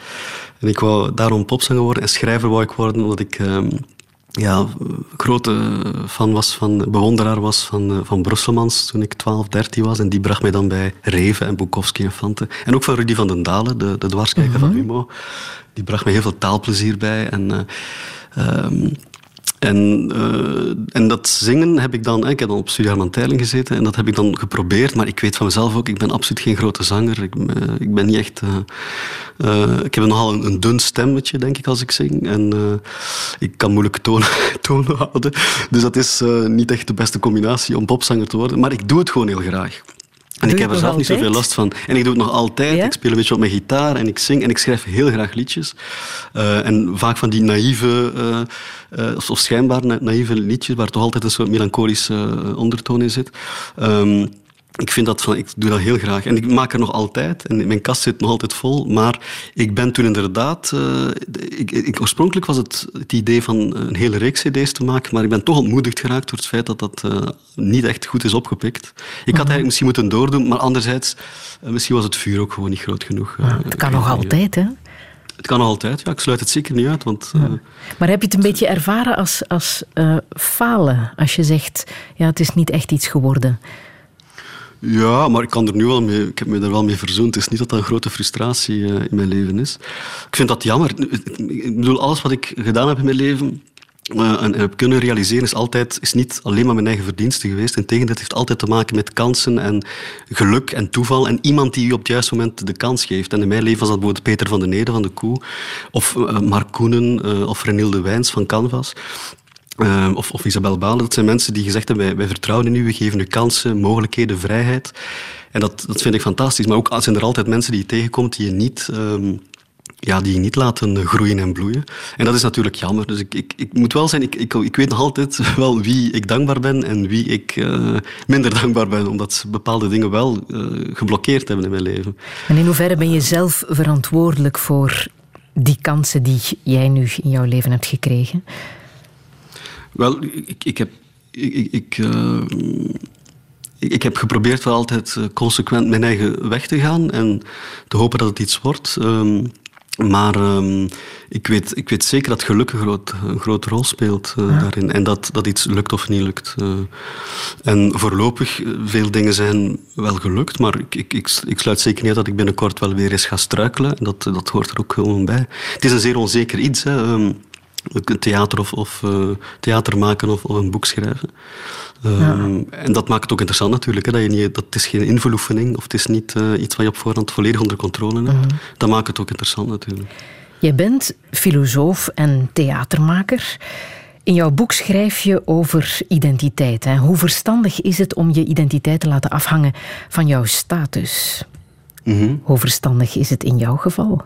En ik wou daarom popzanger worden. En schrijver wou ik worden omdat ik... Um, ja, grote fan was van, bewonderaar was van, uh, van Brusselmans toen ik 12, 13 was. En die bracht mij dan bij Reven en Bukowski en Fante. En ook van Rudy van den Dalen, de, de dwarskijker van Humo. Die bracht mij heel veel taalplezier bij. En, um, en, uh, en dat zingen heb ik dan... Ik heb dan op Studio Herman Teiling gezeten en dat heb ik dan geprobeerd. Maar ik weet van mezelf ook, ik ben absoluut geen grote zanger. Ik, uh, ik ben niet echt... Uh, ik heb nogal een, een, dun stemmetje, denk ik, als ik zing. En ik kan moeilijk tonen, houden. Dus dat is niet echt de beste combinatie om popzanger te worden. Maar ik doe het gewoon heel graag. En ik heb er zelf niet zoveel last van. En ik doe het nog altijd. Ja? Ik speel een beetje op mijn gitaar en ik zing en ik schrijf heel graag liedjes. Eh, en vaak van die naïeve, eh, eh, of, schijnbaar na- naïeve liedjes, waar toch altijd een soort melancholische ondertoon in zit. Ehm, ik vind dat van, ik doe dat heel graag. En ik maak er nog altijd. En mijn kast zit nog altijd vol. Maar ik ben toen inderdaad... eh, ik, ik, oorspronkelijk was het het idee van een hele reeks cd's te maken. Maar ik ben toch ontmoedigd geraakt door het feit dat dat eh, niet echt goed is opgepikt. Ik had eigenlijk misschien moeten doordoen. Maar anderzijds, eh, misschien was het vuur ook gewoon niet groot genoeg. het kan nog altijd, hè? Het kan nog altijd, ja. Ik sluit het zeker niet uit. Want Maar heb je het een beetje ervaren als, als falen? Als je zegt, ja, het is niet echt iets geworden. Ja, maar ik kan er nu wel mee, ik heb me er wel mee verzoend. Het is niet dat dat een grote frustratie eh, in mijn leven is. Ik vind dat jammer. Ik bedoel, alles wat ik gedaan heb in mijn leven eh, en, heb kunnen realiseren, is, altijd, is niet alleen maar mijn eigen verdienste geweest. Integendeel, het heeft altijd te maken met kansen en geluk en toeval. En iemand die u op het juiste moment de kans geeft. En in mijn leven was dat bijvoorbeeld Peter van den Nede van de Koe, of eh, Mark Koenen, of Renilde Wijns van Canvas. Eh, of, of Isabel dat zijn mensen die gezegd hebben, wij, vertrouwen in u, we geven u kansen, mogelijkheden, vrijheid. En dat, dat vind ik fantastisch. Maar ook zijn er altijd mensen die je tegenkomt die je niet, ehm, ja, die je niet laten groeien en bloeien. En dat is natuurlijk jammer. Dus ik, ik, ik moet wel zijn, ik, ik, ik weet nog altijd wel wie ik dankbaar ben en wie ik eh, minder dankbaar ben, omdat bepaalde dingen wel eh, geblokkeerd hebben in mijn leven. En in hoeverre ben je zelf verantwoordelijk voor die kansen die jij nu in jouw leven hebt gekregen? Wel, ik, ik heb... Ik, ik, ik, eh, ik, heb geprobeerd wel altijd eh, consequent mijn eigen weg te gaan en te hopen dat het iets wordt. Ehm, maar ehm, ik, weet, ik weet zeker dat geluk een, groot, een grote rol speelt eh, daarin. En dat, dat iets lukt of niet lukt. En voorlopig, veel dingen zijn wel gelukt. Maar ik, ik, ik, ik sluit zeker niet uit dat ik binnenkort wel weer eens ga struikelen. En dat, dat hoort er ook gewoon bij. Het is een zeer onzeker iets. Hè. Ehm, theater of, of eh, theater maken of, of een boek schrijven. Ehm, En dat maakt het ook interessant natuurlijk. Hè, dat, je niet, dat is geen invuloefening of het is niet eh, iets wat je op voorhand volledig onder controle hebt. Dat maakt het ook interessant natuurlijk. Jij bent filosoof en theatermaker. In jouw boek schrijf je over identiteit. Hè. Hoe verstandig is het om je identiteit te laten afhangen van jouw status? Hoe verstandig is het in jouw geval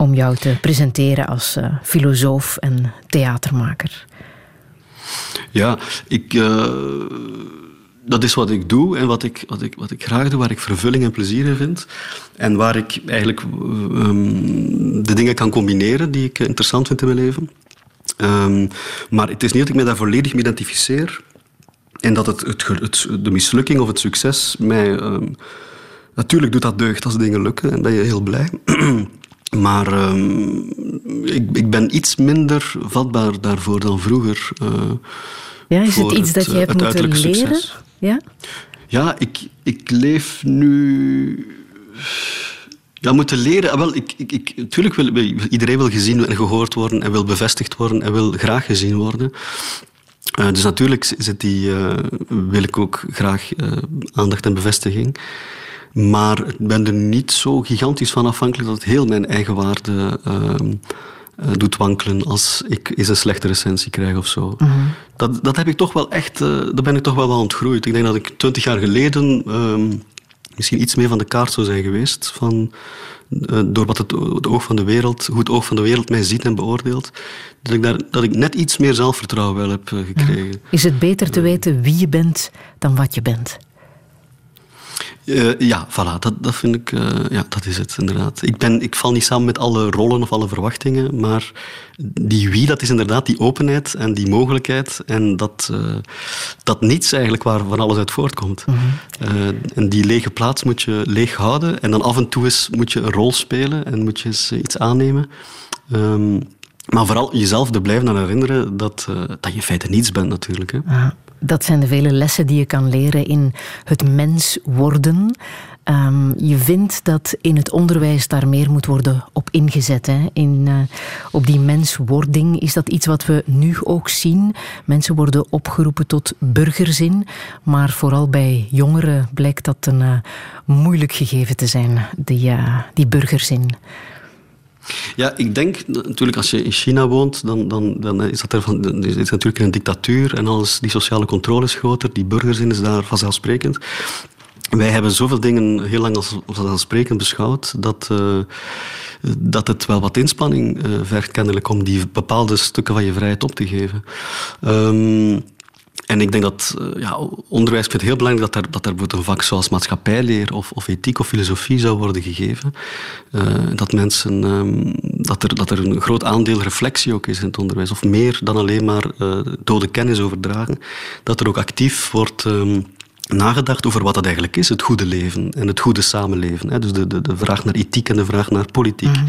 om jou te presenteren als eh, filosoof en theatermaker? Ja, ik, eh, dat is wat ik doe en wat ik, wat, ik, wat ik graag doe, waar ik vervulling en plezier in vind. En waar ik eigenlijk ehm, de dingen kan combineren die ik interessant vind in mijn leven. Ehm, maar het is niet dat ik me daar volledig mee identificeer. En dat het, het, het, de mislukking of het succes mij... ehm, natuurlijk doet dat deugd als dingen lukken en ben je heel blij. Maar ehm, ik, ik ben iets minder vatbaar daarvoor dan vroeger. eh, Ja, is het iets dat je eh, hebt het moeten leren? succes. Ja? Ja, ik, ik leef nu. Ja, moeten leren. Ah, wel, ik, ik, ik, natuurlijk wil iedereen wil gezien en gehoord worden en wil bevestigd worden en wil graag gezien worden. Eh, dus natuurlijk zit die, wil ik ook graag aandacht en bevestiging. Maar ik ben er niet zo gigantisch van afhankelijk dat het heel mijn eigen waarde ehm, eh, doet wankelen als ik eens een slechte recensie krijg of zo. Dat, dat heb ik toch wel echt, eh daar ben ik toch wel wel ontgroeid. Ik denk dat ik twintig jaar geleden ehm, misschien iets meer van de kaart zou zijn geweest. Van, eh, door wat het, het oog van de wereld, hoe het oog van de wereld mij ziet en beoordeelt. Dat ik, daar, dat ik net iets meer zelfvertrouwen wel heb gekregen. Is het beter te weten wie je bent dan wat je bent? Eh, ja, voilà, dat, dat vind ik, eh, ja, dat is het inderdaad. Ik, ben, ik val niet samen met alle rollen of alle verwachtingen, maar die wie, dat is inderdaad die openheid en die mogelijkheid en dat, eh, dat niets eigenlijk waar van alles uit voortkomt. Eh, en die lege plaats moet je leeg houden en dan af en toe eens moet je een rol spelen en moet je eens iets aannemen. Ehm, maar vooral jezelf er blijven aan herinneren dat, eh, dat je in feite niets bent natuurlijk. Hè. Ah, dat zijn de vele lessen die je kan leren in het mens worden. Ehm, je vindt dat in het onderwijs daar meer moet worden op ingezet. Hè? In, eh, op die menswording is dat iets wat we nu ook zien. Mensen worden opgeroepen tot burgerzin. Maar vooral bij jongeren blijkt dat een eh, moeilijk gegeven te zijn, die, die burgerzin. Ja, ik denk natuurlijk als je in China woont, dan, dan, dan is dat er van, is natuurlijk een dictatuur en alles, die sociale controle is groter, die burgerzin is daar vanzelfsprekend. wij hebben zoveel dingen heel lang als vanzelfsprekend beschouwd dat, uh, dat het wel wat inspanning uh, vergt kennelijk om die bepaalde stukken van je vrijheid op te geven. Um, en ik denk dat uh, ja, onderwijs, ik vind het heel belangrijk dat er, dat er bijvoorbeeld een vak zoals maatschappijleer of, of ethiek of filosofie zou worden gegeven. Uh, dat mensen, um, dat, er, dat er een groot aandeel reflectie ook is in het onderwijs. Of meer dan alleen maar uh, dode kennis overdragen. Dat er ook actief wordt... Um, nagedacht over wat het eigenlijk is, het goede leven en het goede samenleven. Dus de, de, de vraag naar ethiek en de vraag naar politiek. Mm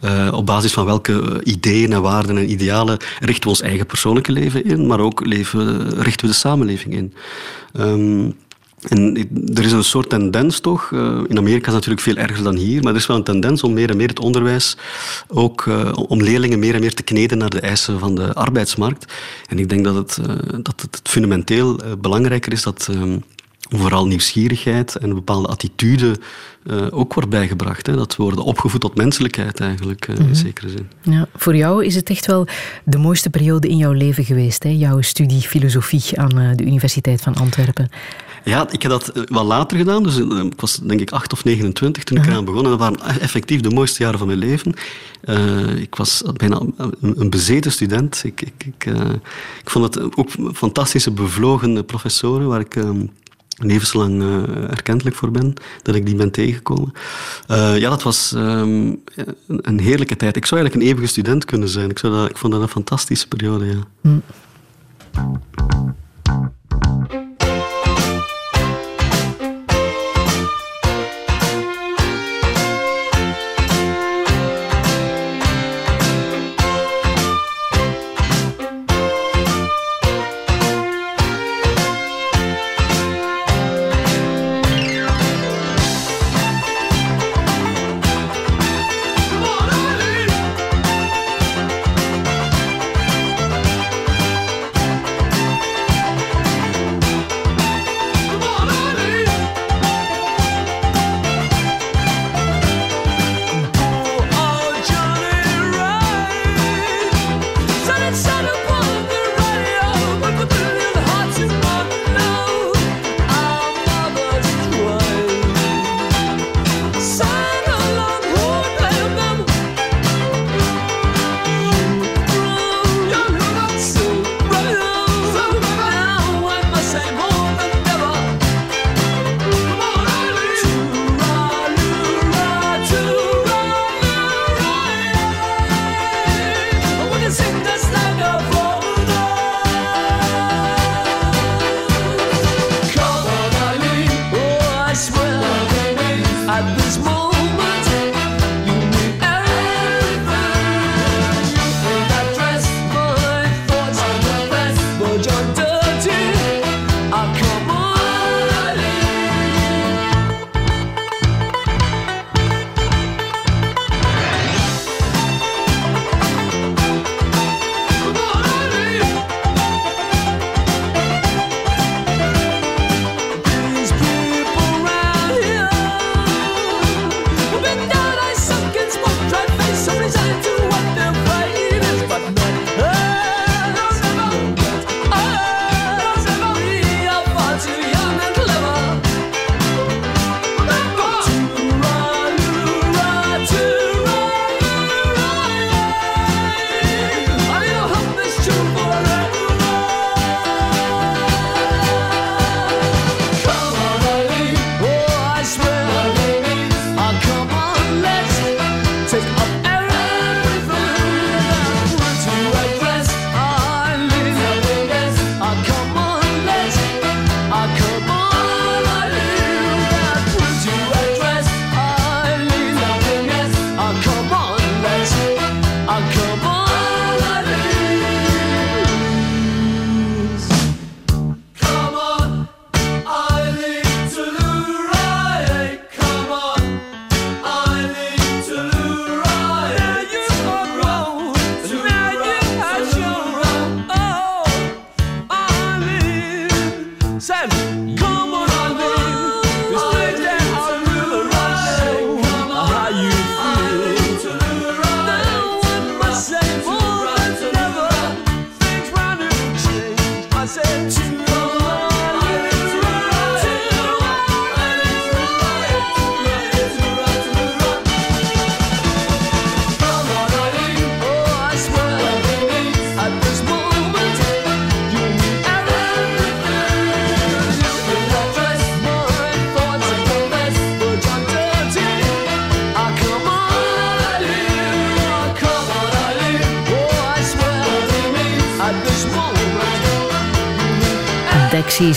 -hmm. uh, op basis van welke ideeën en waarden en idealen richten we ons eigen persoonlijke leven in, maar ook leven, richten we de samenleving in. Um, en er is een soort tendens toch, uh, in Amerika is het natuurlijk veel erger dan hier, maar er is wel een tendens om meer en meer het onderwijs ook uh, om leerlingen meer en meer te kneden naar de eisen van de arbeidsmarkt. En ik denk dat het, uh, dat het fundamenteel belangrijker is dat um, vooral nieuwsgierigheid en een bepaalde attitude uh, ook wordt bijgebracht. Hè? Dat we worden opgevoed tot menselijkheid eigenlijk, uh, mm -hmm. in zekere zin. Ja, voor jou is het echt wel de mooiste periode in jouw leven geweest, hè? jouw studie filosofie aan uh, de Universiteit van Antwerpen. Ja, ik heb dat wel later gedaan. Dus ik was denk ik 8 of 29 toen ik eraan begon. En dat waren effectief de mooiste jaren van mijn leven. Uh, ik was bijna een, een bezeten student. Ik, ik, ik, uh, ik vond het ook fantastische, bevlogen professoren waar ik... Uh, levenslang uh, erkentelijk voor ben, dat ik die ben tegengekomen. Uh, ja, dat was um, een heerlijke tijd. Ik zou eigenlijk een eeuwige student kunnen zijn. Ik, zou dat, ik vond dat een fantastische periode, ja. Mm.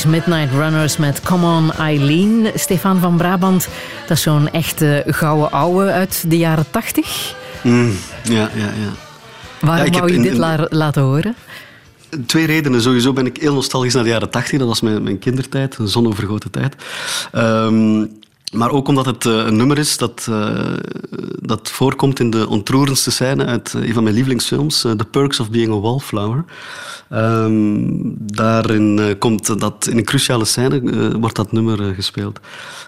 Midnight Runners met Come On Eileen. Stefan van Brabant, dat is zo'n echte gouden ouwe uit de jaren tachtig. Mm, ja, ja, ja. Waarom Ja, wou je dit in- la- laten horen? Twee redenen. Sowieso ben ik heel nostalgisch naar de jaren tachtig. Dat was mijn, mijn kindertijd, een zonovergoten tijd. Ehm, maar ook omdat het eh, een nummer is dat, eh, dat voorkomt in de ontroerendste scène uit eh, een van mijn lievelingsfilms, The Perks of Being a Wallflower. Ehm, daarin eh, komt dat in een cruciale scène eh, wordt dat nummer eh, gespeeld.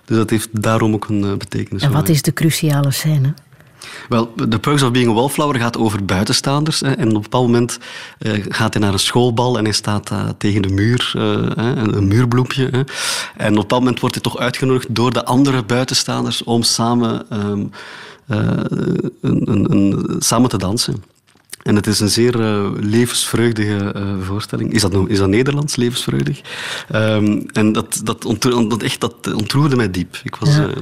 Dus dat heeft daarom ook een betekenis. En wat is de cruciale scène? Wel, The Perks of Being a Wallflower gaat over buitenstaanders. Hè, en op een bepaald moment gaat hij naar een schoolbal en hij staat tegen de muur, hè, een, een muurbloempje. Hè. En op een bepaald moment wordt hij toch uitgenodigd door de andere buitenstaanders om samen, ehm, eh, een, een, een- samen te dansen. En het is een zeer eh, levensvreugdige eh, voorstelling. Is dat, nou- is dat Nederlands, levensvreugdig? Ehm, en dat, dat, ontro- dat, echt, dat ontroerde mij diep. Ik was... Ja. eh,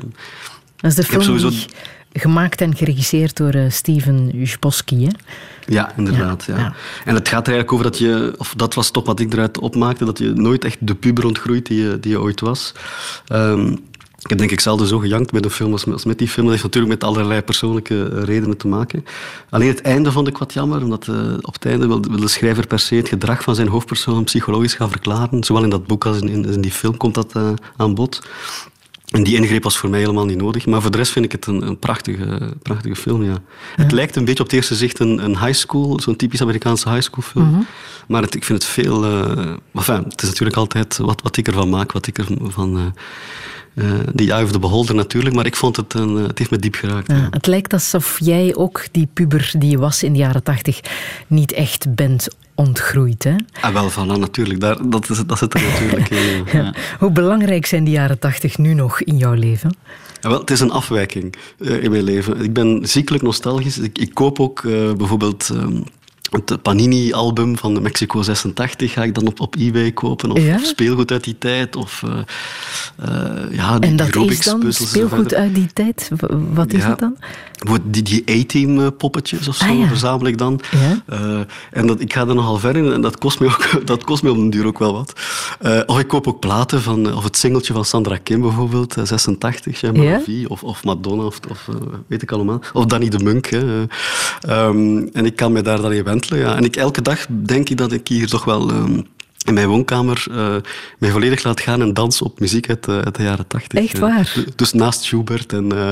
Dat is de film sowieso- gemaakt en geregisseerd door Steven Jboski. Hè? Ja, inderdaad. Ja, Ja, ja. En het gaat er eigenlijk over dat je, of dat was toch wat ik eruit opmaakte, dat je nooit echt de puber ontgroeit die je, die je ooit was. Ehm, ik heb denk ik zelden zo gejankt met een film als, als met die film. Dat heeft natuurlijk met allerlei persoonlijke eh, redenen te maken. Alleen het einde vond ik wat jammer, omdat eh, op het einde wil, wil de schrijver per se het gedrag van zijn hoofdpersoon psychologisch gaan verklaren. Zowel in dat boek als in, in, in die film komt dat eh, aan bod. En die ingreep was voor mij helemaal niet nodig. Maar voor de rest vind ik het een, een prachtige, prachtige film, ja. Het lijkt een beetje op het eerste zicht een, een high school, zo'n typisch Amerikaanse high school film. Maar het, ik vind het veel... enfin, het is natuurlijk altijd wat, wat ik ervan maak, wat ik ervan... eh eh die eye of the beholder natuurlijk, maar ik vond het een... eh, het heeft me diep geraakt. Ja, ja. het lijkt alsof jij ook die puber die je was in de jaren tachtig niet echt bent ontgroeid. Hè? Ah, wel, voilà, natuurlijk. Daar, dat, is, dat zit er natuurlijk in. ja. Hoe belangrijk zijn die jaren tachtig nu nog in jouw leven? Ja, wel, het is een afwijking eh, in mijn leven. Ik ben ziekelijk nostalgisch. Ik, ik koop ook bijvoorbeeld ehm, het Panini-album van Mexico 86. Ga ik dan op, op eBay kopen. Of, Ja? of speelgoed uit die tijd. Of eh, eh, ja, die En dat is Rubik's dan puzzels en zo speelgoed uit die tijd? Wat is Ja. het dan? Die, die A-team eh, poppetjes of zo Ah, ja. verzamel ik dan. Eh, en dat, ik ga er nogal ver in en dat kost me, ook, dat kost me op den duur ook wel wat. Of ik koop ook platen van, of het singeltje van Sandra Kim bijvoorbeeld, eh, 86, J'aime Ja. la vie, of, of Madonna, of, of weet ik allemaal. Of Danny de Munk. Hè. Eh, ehm, en ik kan me daar dan in Ja. En ik, elke dag denk ik dat ik hier toch wel... ehm, in mijn woonkamer eh mij volledig laat gaan en dans op muziek uit, de- uit de jaren tachtig. Echt waar? Dus naast Schubert en, eh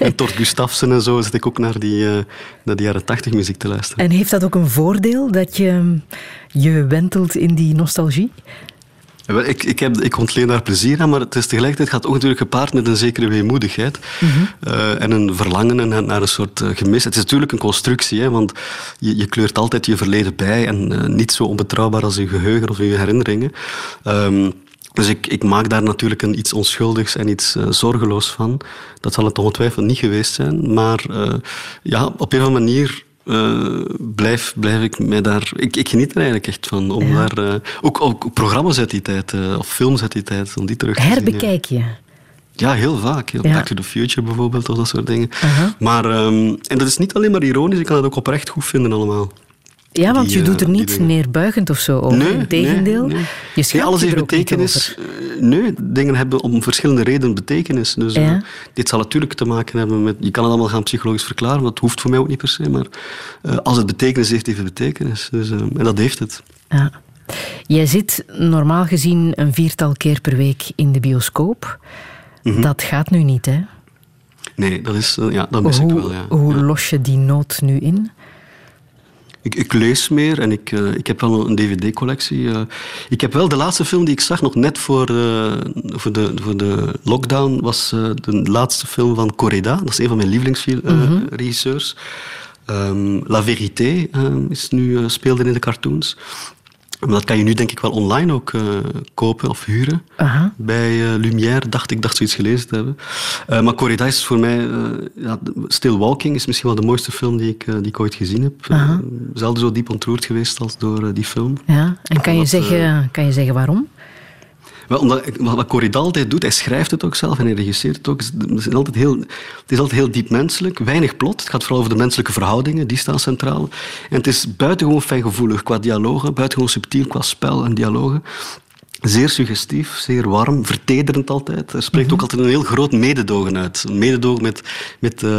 en Tord Gustafsson en zo zit ik ook naar die, eh, naar die jaren tachtig muziek te luisteren. En heeft dat ook een voordeel dat je je wentelt in die nostalgie? Ik, ik, heb, ik ontleen daar plezier aan, maar het is tegelijkertijd gaat ook natuurlijk gepaard met een zekere weemoedigheid eh, en een verlangen naar, naar een soort eh, gemis. Het is natuurlijk een constructie, hè, want je, je kleurt altijd je verleden bij en eh, niet zo onbetrouwbaar als je geheugen of je herinneringen. Ehm, dus ik, ik maak daar natuurlijk een, iets onschuldigs en iets zorgeloos van. Dat zal het ongetwijfeld niet geweest zijn, maar ja, op een of andere manier eh, blijf, blijf ik mij daar... Ik, ik geniet er eigenlijk echt van. Om daar, eh, ook, ook programma's uit die tijd, eh, of films uit die tijd, om die terug te zien. ja. Herbekijk je? Ja, heel vaak. Heel Ja. Back to the Future bijvoorbeeld, of dat soort dingen. Maar, ehm, en dat is niet alleen maar ironisch, ik kan het ook oprecht goed vinden allemaal. Ja, want Die, je doet er eh, die niet neerbuigend of zo over. Nee, Integendeel, nee, nee. je schaamt alles heeft er betekenis. Eh, Nee, dingen hebben om verschillende redenen betekenis. Dus eh, dit zal natuurlijk te maken hebben met... Je kan het allemaal gaan psychologisch verklaren, dat hoeft voor mij ook niet per se. Maar als het betekenis heeft, heeft het betekenis. Dus, en dat heeft het. Ja. Jij zit normaal gezien een viertal keer per week in de bioscoop. Mhm. Dat gaat nu niet, hè? Nee, dat, is, ja, dat mis ik wel. Ja. hoe los je die nood nu in? Ik, ik lees meer en ik, eh, ik heb wel een dvd-collectie. eh. ik heb wel de laatste film die ik zag, nog net voor, eh, voor, de, voor de lockdown, was de laatste film van Correda. Dat is een van mijn lievelingsregisseurs. Ehm, La Vérité eh, is nu, speelde in de cartoons. Maar dat kan je nu denk ik wel online ook eh, kopen of huren. Bij eh, Lumière dacht ik, dacht zoiets gelezen te hebben. Eh, maar Corrida is voor mij... ja, Still Walking is misschien wel de mooiste film die ik, die ik ooit gezien heb. Uh, zelden zo diep ontroerd geweest als door die film. Ja. En kan je, Omdat, zeggen, kan je zeggen waarom? Omdat, wat Corridal altijd doet, hij schrijft het ook zelf en hij regisseert het ook. Het is altijd heel, het is altijd heel diep menselijk, weinig plot. Het gaat vooral over de menselijke verhoudingen, die staan centraal. En het is buitengewoon fijngevoelig qua dialogen, buitengewoon subtiel qua spel en dialogen. Zeer suggestief, zeer warm, vertederend altijd. Er spreekt ook altijd een heel groot mededogen uit. Een mededogen met, met uh,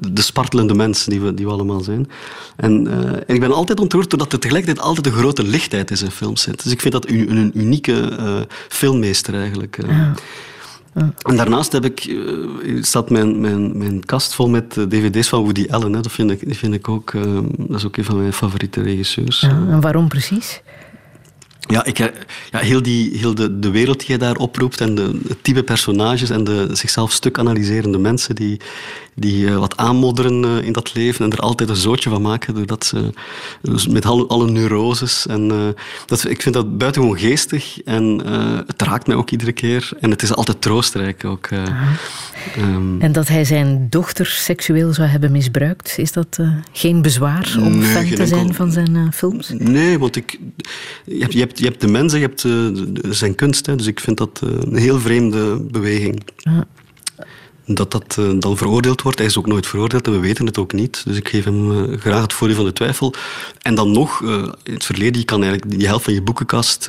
de spartelende mensen die we, die we allemaal zijn. En, uh, en, ik ben altijd ontroerd doordat er tegelijkertijd altijd een grote lichtheid in zijn films zit. Dus ik vind dat een, een unieke uh, filmmeester eigenlijk. Ja. En daarnaast heb ik, staat mijn, mijn, mijn kast vol met dvd's van Woody Allen. Hè. Dat, vind ik, vind ik ook, dat is ook een van mijn favoriete regisseurs. Ja, en waarom precies? Ja, ik, ja heel, die, heel de, de wereld die je daar oproept en de, het type personages en de zichzelf stuk analyserende mensen die, die uh, wat aanmodderen uh, in dat leven en er altijd een zootje van maken doordat ze dus met alle, alle neuroses. En, dat, ik vind dat buitengewoon geestig en het raakt mij ook iedere keer en het is altijd troostrijk ook. Um, en dat hij zijn dochter seksueel zou hebben misbruikt, is dat geen bezwaar om nee, fan te zijn van zijn films? Nee, want ik, je, hebt, je, hebt, je hebt de mensen, je hebt zijn kunst, hè, dus ik vind dat een heel vreemde beweging. Ja dat dat uh, dan veroordeeld wordt. Hij is ook nooit veroordeeld en we weten het ook niet. Dus ik geef hem uh, graag het voordeel van de twijfel. En dan nog, uh, in het verleden, je kan eigenlijk die helft van je boekenkast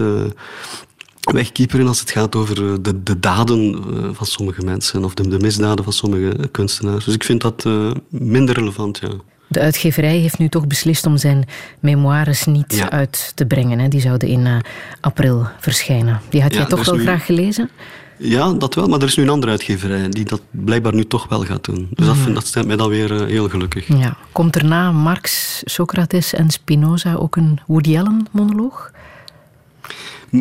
wegkieperen als het gaat over de, de daden van sommige mensen of de, de, misdaden van sommige kunstenaars. Dus ik vind dat minder relevant, ja. De uitgeverij heeft nu toch beslist om zijn memoires niet ja. uit te brengen. Hè? Die zouden in april verschijnen. Die had jij toch wel nu... graag gelezen? Ja, dat wel, maar er is nu een andere uitgeverij die dat blijkbaar nu toch wel gaat doen. Dus dat, vind, dat stemt mij dan weer uh, heel gelukkig. Ja. Komt er na Marx, Socrates en Spinoza ook een Woody Allen monoloog?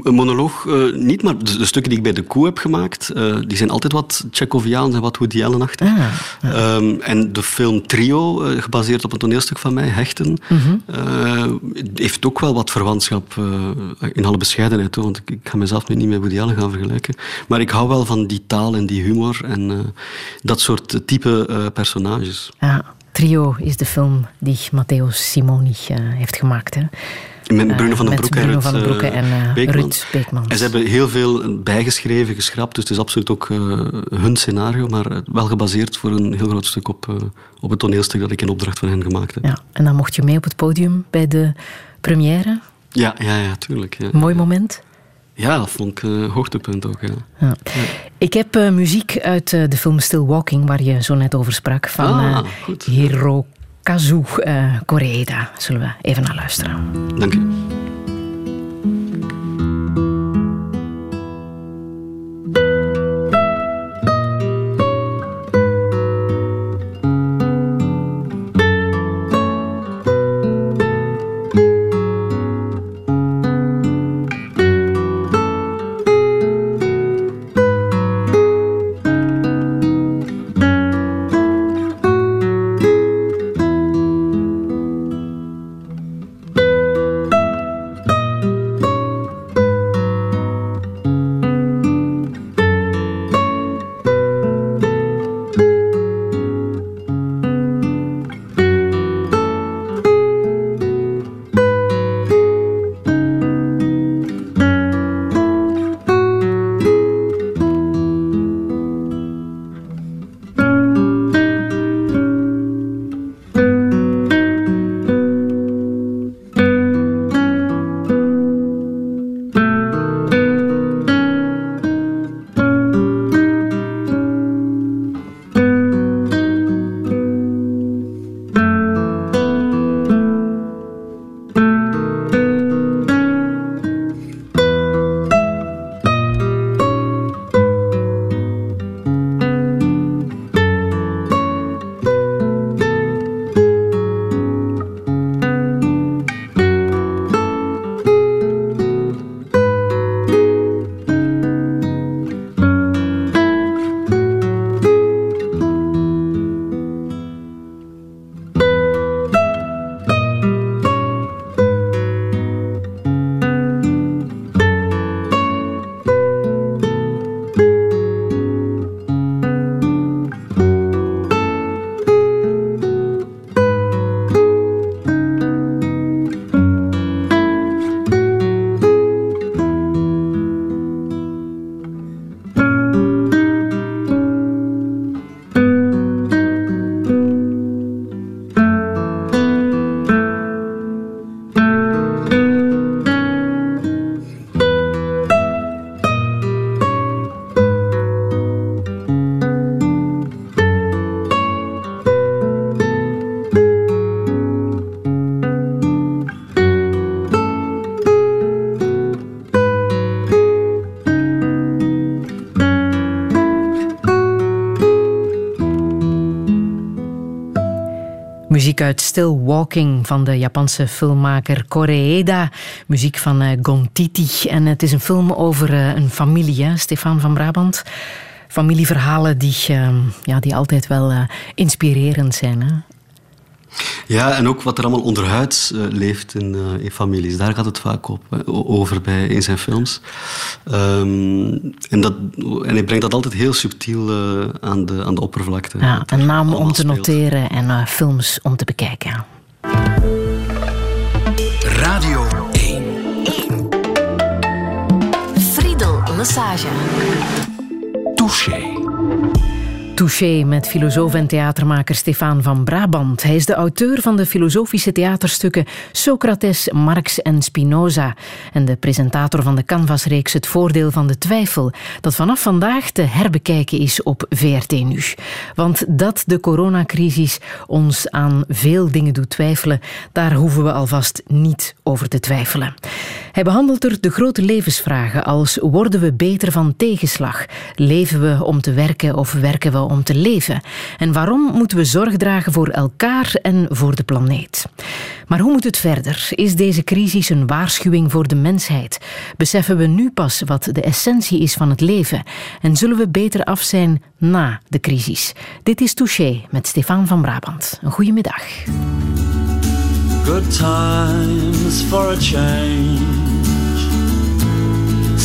Een monoloog uh, niet, maar de, de, stukken die ik bij de koe heb gemaakt, uh, die zijn altijd wat Tsjeckoviaans en wat Woody Allen-achtig. Ah, ja. um, en de film Trio, uh, gebaseerd op een toneelstuk van mij, Hechten, -hmm. heeft ook wel wat verwantschap in alle bescheidenheid. Hoor, want ik, ik, ga mezelf nu niet met Woody Allen gaan vergelijken. Maar ik hou wel van die taal en die humor en dat soort type personages. Ja. Trio is de film die Matteo Simoni heeft gemaakt. Hè? Met Bruno van den Broek en, Ruud, van den Broeke en uh, Beekman. Ruud Beekmans. En ze hebben heel veel bijgeschreven, geschrapt, dus het is absoluut ook uh, hun scenario, maar wel gebaseerd voor een heel groot stuk op, uh, op het toneelstuk dat ik in opdracht van hen gemaakt heb. Ja, en dan mocht je mee op het podium bij de première. Ja, ja, ja tuurlijk. Ja. Mooi moment. Ja, dat vond ik een hoogtepunt ook. Ja. Ja. Ja. Ik heb uh, muziek uit uh, de film Still Walking, waar je zo net over sprak, van ah, uh, Hiro Kazu Koreeda. Zullen we even naar luisteren? Dank u. uit Still Walking van de Japanse filmmaker Koreeda. Muziek van uh, Gontiti. En het is een film over uh, een familie? Stefan van Brabant. Familieverhalen die, uh, ja, die altijd wel inspirerend zijn. Hè? Ja, en ook wat er allemaal onderhuids uh, leeft in, uh, in, families. Daar gaat het vaak op, over bij, in zijn films. Um, en, dat, en hij brengt dat altijd heel subtiel uh, aan, de, aan de oppervlakte. Ja, een naam om te speelt. noteren en films om te bekijken. Radio 1. 1. Friedel Lassage. Touché. Touché met filosoof en theatermaker Stefan van Brabant. Hij is de auteur van de filosofische theaterstukken Socrates, Marx en Spinoza en de presentator van de canvasreeks Het Voordeel van de Twijfel, dat vanaf vandaag te herbekijken is op VRT Nu. Want dat de coronacrisis ons aan veel dingen doet twijfelen, daar hoeven we alvast niet over te twijfelen. Hij behandelt er de grote levensvragen als worden we beter van tegenslag? Leven we om te werken of werken we om te leven? En waarom moeten we zorg dragen voor elkaar en voor de planeet? Maar hoe moet het verder? Is deze crisis een waarschuwing voor de mensheid? Beseffen we nu pas wat de essentie is van het leven? En zullen we beter af zijn na de crisis? Dit is Touché met Stefan van Brabant. Een goede middag. Good times for a change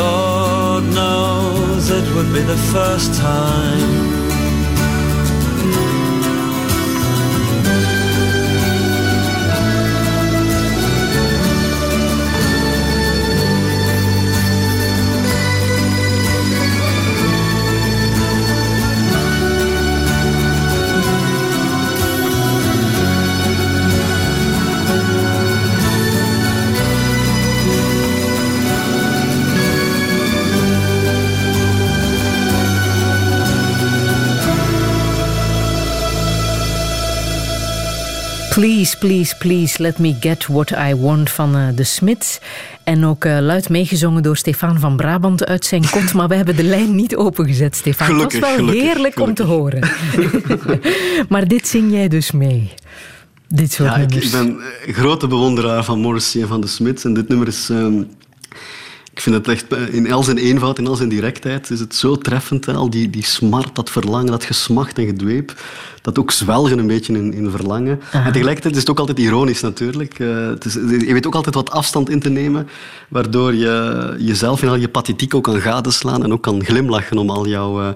Lord knows it would be the first time Please, please, please, let me get what I want van uh, de Smiths. En ook uh, luid meegezongen door Stefan van Brabant uit zijn kont. Maar we hebben de lijn niet opengezet, Stefan. Gelukkig, Het was wel heerlijk gelukkig. om te horen. maar dit zing jij dus mee. Dit soort ja, ik, nummers. ik ben een grote bewonderaar van Morrissey en van de Smiths. En dit nummer is... Um, ik vind het echt in al zijn eenvoud, in al zijn directheid, is het zo treffend. Al die, die smart, dat verlangen, dat gesmacht en gedweep. Dat ook zwelgen een beetje in, in verlangen. Aha. En tegelijkertijd is het ook altijd ironisch natuurlijk. Uh, het is, je weet ook altijd wat afstand in te nemen, waardoor je jezelf in al je pathetiek ook kan gadeslaan en ook kan glimlachen om al, jouw, uh,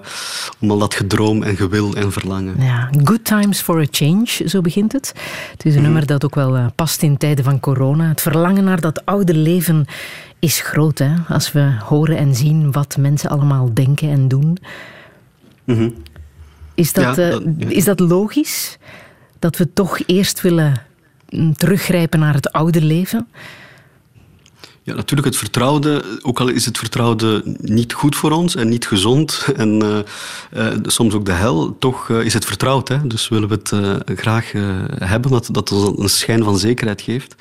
om al dat gedroom en gewil en verlangen. Ja, Good Times for a Change, zo begint het. Het is een mm. nummer dat ook wel past in tijden van corona. Het verlangen naar dat oude leven is groot, hè? Als we horen en zien wat mensen allemaal denken en doen. Mm -hmm. Is dat, ja, dat ja. is dat logisch? Dat we toch eerst willen teruggrijpen naar het oude leven? Ja, natuurlijk het vertrouwde, ook al is het vertrouwde niet goed voor ons en niet gezond en uh, uh, soms ook de hel, toch uh, is het vertrouwd. Hè? Dus willen we het graag hebben, dat, dat ons een schijn van zekerheid geeft.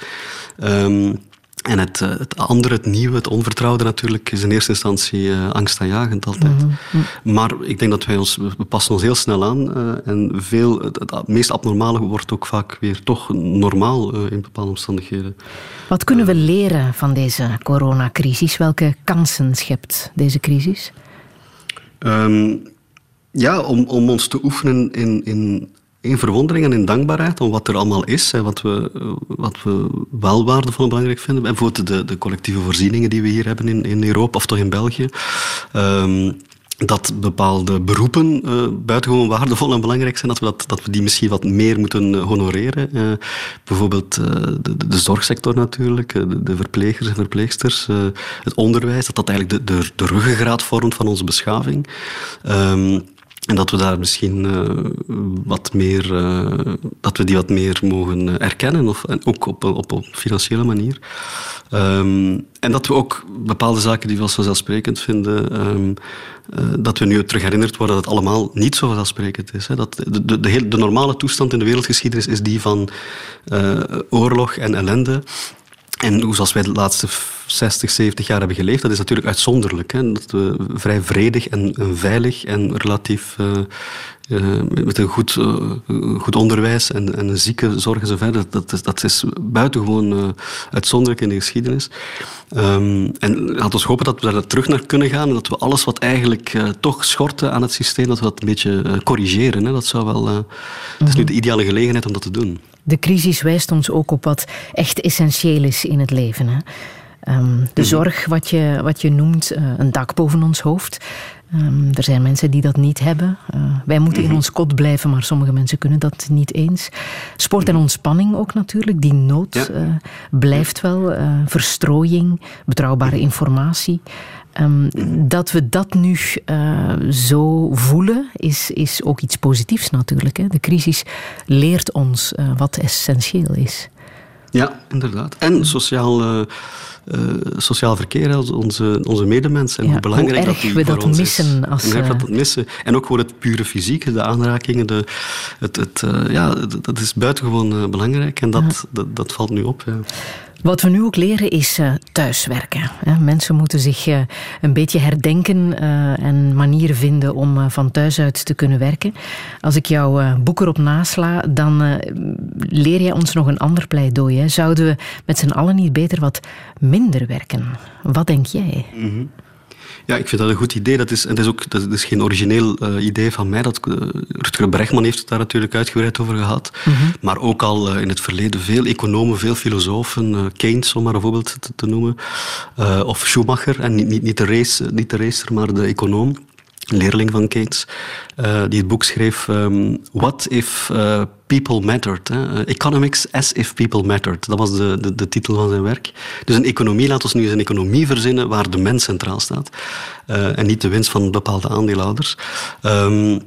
Um, en het, het andere, het nieuwe, het onvertrouwde natuurlijk, is in eerste instantie uh, angstaanjagend altijd. Mm -hmm. Maar ik denk dat wij ons, we passen ons heel snel aan. Uh, en veel, het, het, meest abnormale wordt ook vaak weer toch normaal uh, in bepaalde omstandigheden. Wat kunnen we leren van deze coronacrisis? Welke kansen schept deze crisis? Um, ja, om, om ons te oefenen in, in in verwondering en in dankbaarheid om wat er allemaal is en wat we, wat we wel waardevol en belangrijk vinden. Bijvoorbeeld de, de collectieve voorzieningen die we hier hebben in, in Europa of toch in België. Ehm, dat bepaalde beroepen uh, buitengewoon waardevol en belangrijk zijn, dat we, dat, dat we die misschien wat meer moeten honoreren. Uh, bijvoorbeeld de, de, zorgsector natuurlijk, de, verplegers en verpleegsters, het onderwijs, dat dat eigenlijk de, de, de ruggengraat vormt van onze beschaving. Um, en dat we daar misschien uh, wat meer, uh, dat we die wat meer mogen erkennen, of, en ook op, op, op financiële manier. Um, en dat we ook bepaalde zaken die we als vanzelfsprekend vinden, uh, dat we nu terug herinnerd worden dat het allemaal niet zo vanzelfsprekend is. Hè. Dat de, de, de, de normale toestand in de wereldgeschiedenis is die van oorlog en ellende. En zoals wij de laatste 60, 70 jaar hebben geleefd, dat is natuurlijk uitzonderlijk. Hè? Dat we vrij vredig en, veilig en relatief uh, uh, met een goed, uh, goed onderwijs en, en een ziekenzorg en zo verder. Dat, is, dat is buitengewoon uitzonderlijk in de geschiedenis. Um, en laten we hopen dat we daar terug naar kunnen gaan en dat we alles wat eigenlijk toch schorten aan het systeem, dat we dat een beetje corrigeren. Hè? Dat zou wel... Het is nu de ideale gelegenheid om dat te doen. De crisis wijst ons ook op wat echt essentieel is in het leven. Hè? Um, de mhm. zorg, wat je, wat je noemt, uh, een dak boven ons hoofd. Um, er zijn mensen die dat niet hebben. Uh, wij moeten in mhm. ons kot blijven, maar sommige mensen kunnen dat niet eens. Sport en mhm. ontspanning ook natuurlijk. Die nood ja. uh, blijft wel. verstrooiing, betrouwbare informatie. Um, dat we dat nu zo voelen, is, is ook iets positiefs natuurlijk. Hè. De crisis leert ons wat essentieel is. Ja, inderdaad. En sociaal uh, sociaal verkeer, onze, onze medemens. En ja, hoe belangrijk hoe dat die we dat missen. Is. Als, uh... dat missen. En ook voor het pure fysieke, de aanrakingen. De, het, het, ja, dat is buitengewoon belangrijk en dat, dat, dat, valt nu op. Ja. Wat we nu ook leren is uh, thuiswerken. Mensen moeten zich uh, een beetje herdenken uh, en manieren vinden om van thuis uit te kunnen werken. Als ik jouw boek erop nasla, dan leer jij ons nog een ander pleidooi. Hè? Zouden we met z'n allen niet beter wat minder werken? Wat denk jij? Mm. Ja, ik vind dat een goed idee. Dat is, en dat is ook dat is geen origineel uh, idee van mij. Dat, uh, Rutger Bregman heeft het daar natuurlijk uitgebreid over gehad. Mm -hmm. Maar ook al uh, in het verleden veel economen, veel filosofen. Keynes, om maar een voorbeeld te, te noemen. of Schumacher, en niet, niet, niet, de race, niet de racer, maar de econoom leerling van Keynes, uh, die het boek schreef um, What if uh, People Mattered? Hè? Economics as if People Mattered. Dat was de, de, de, titel van zijn werk. Dus een economie, laten we nu eens een economie verzinnen waar de mens centraal staat en niet de winst van bepaalde aandeelhouders. Um,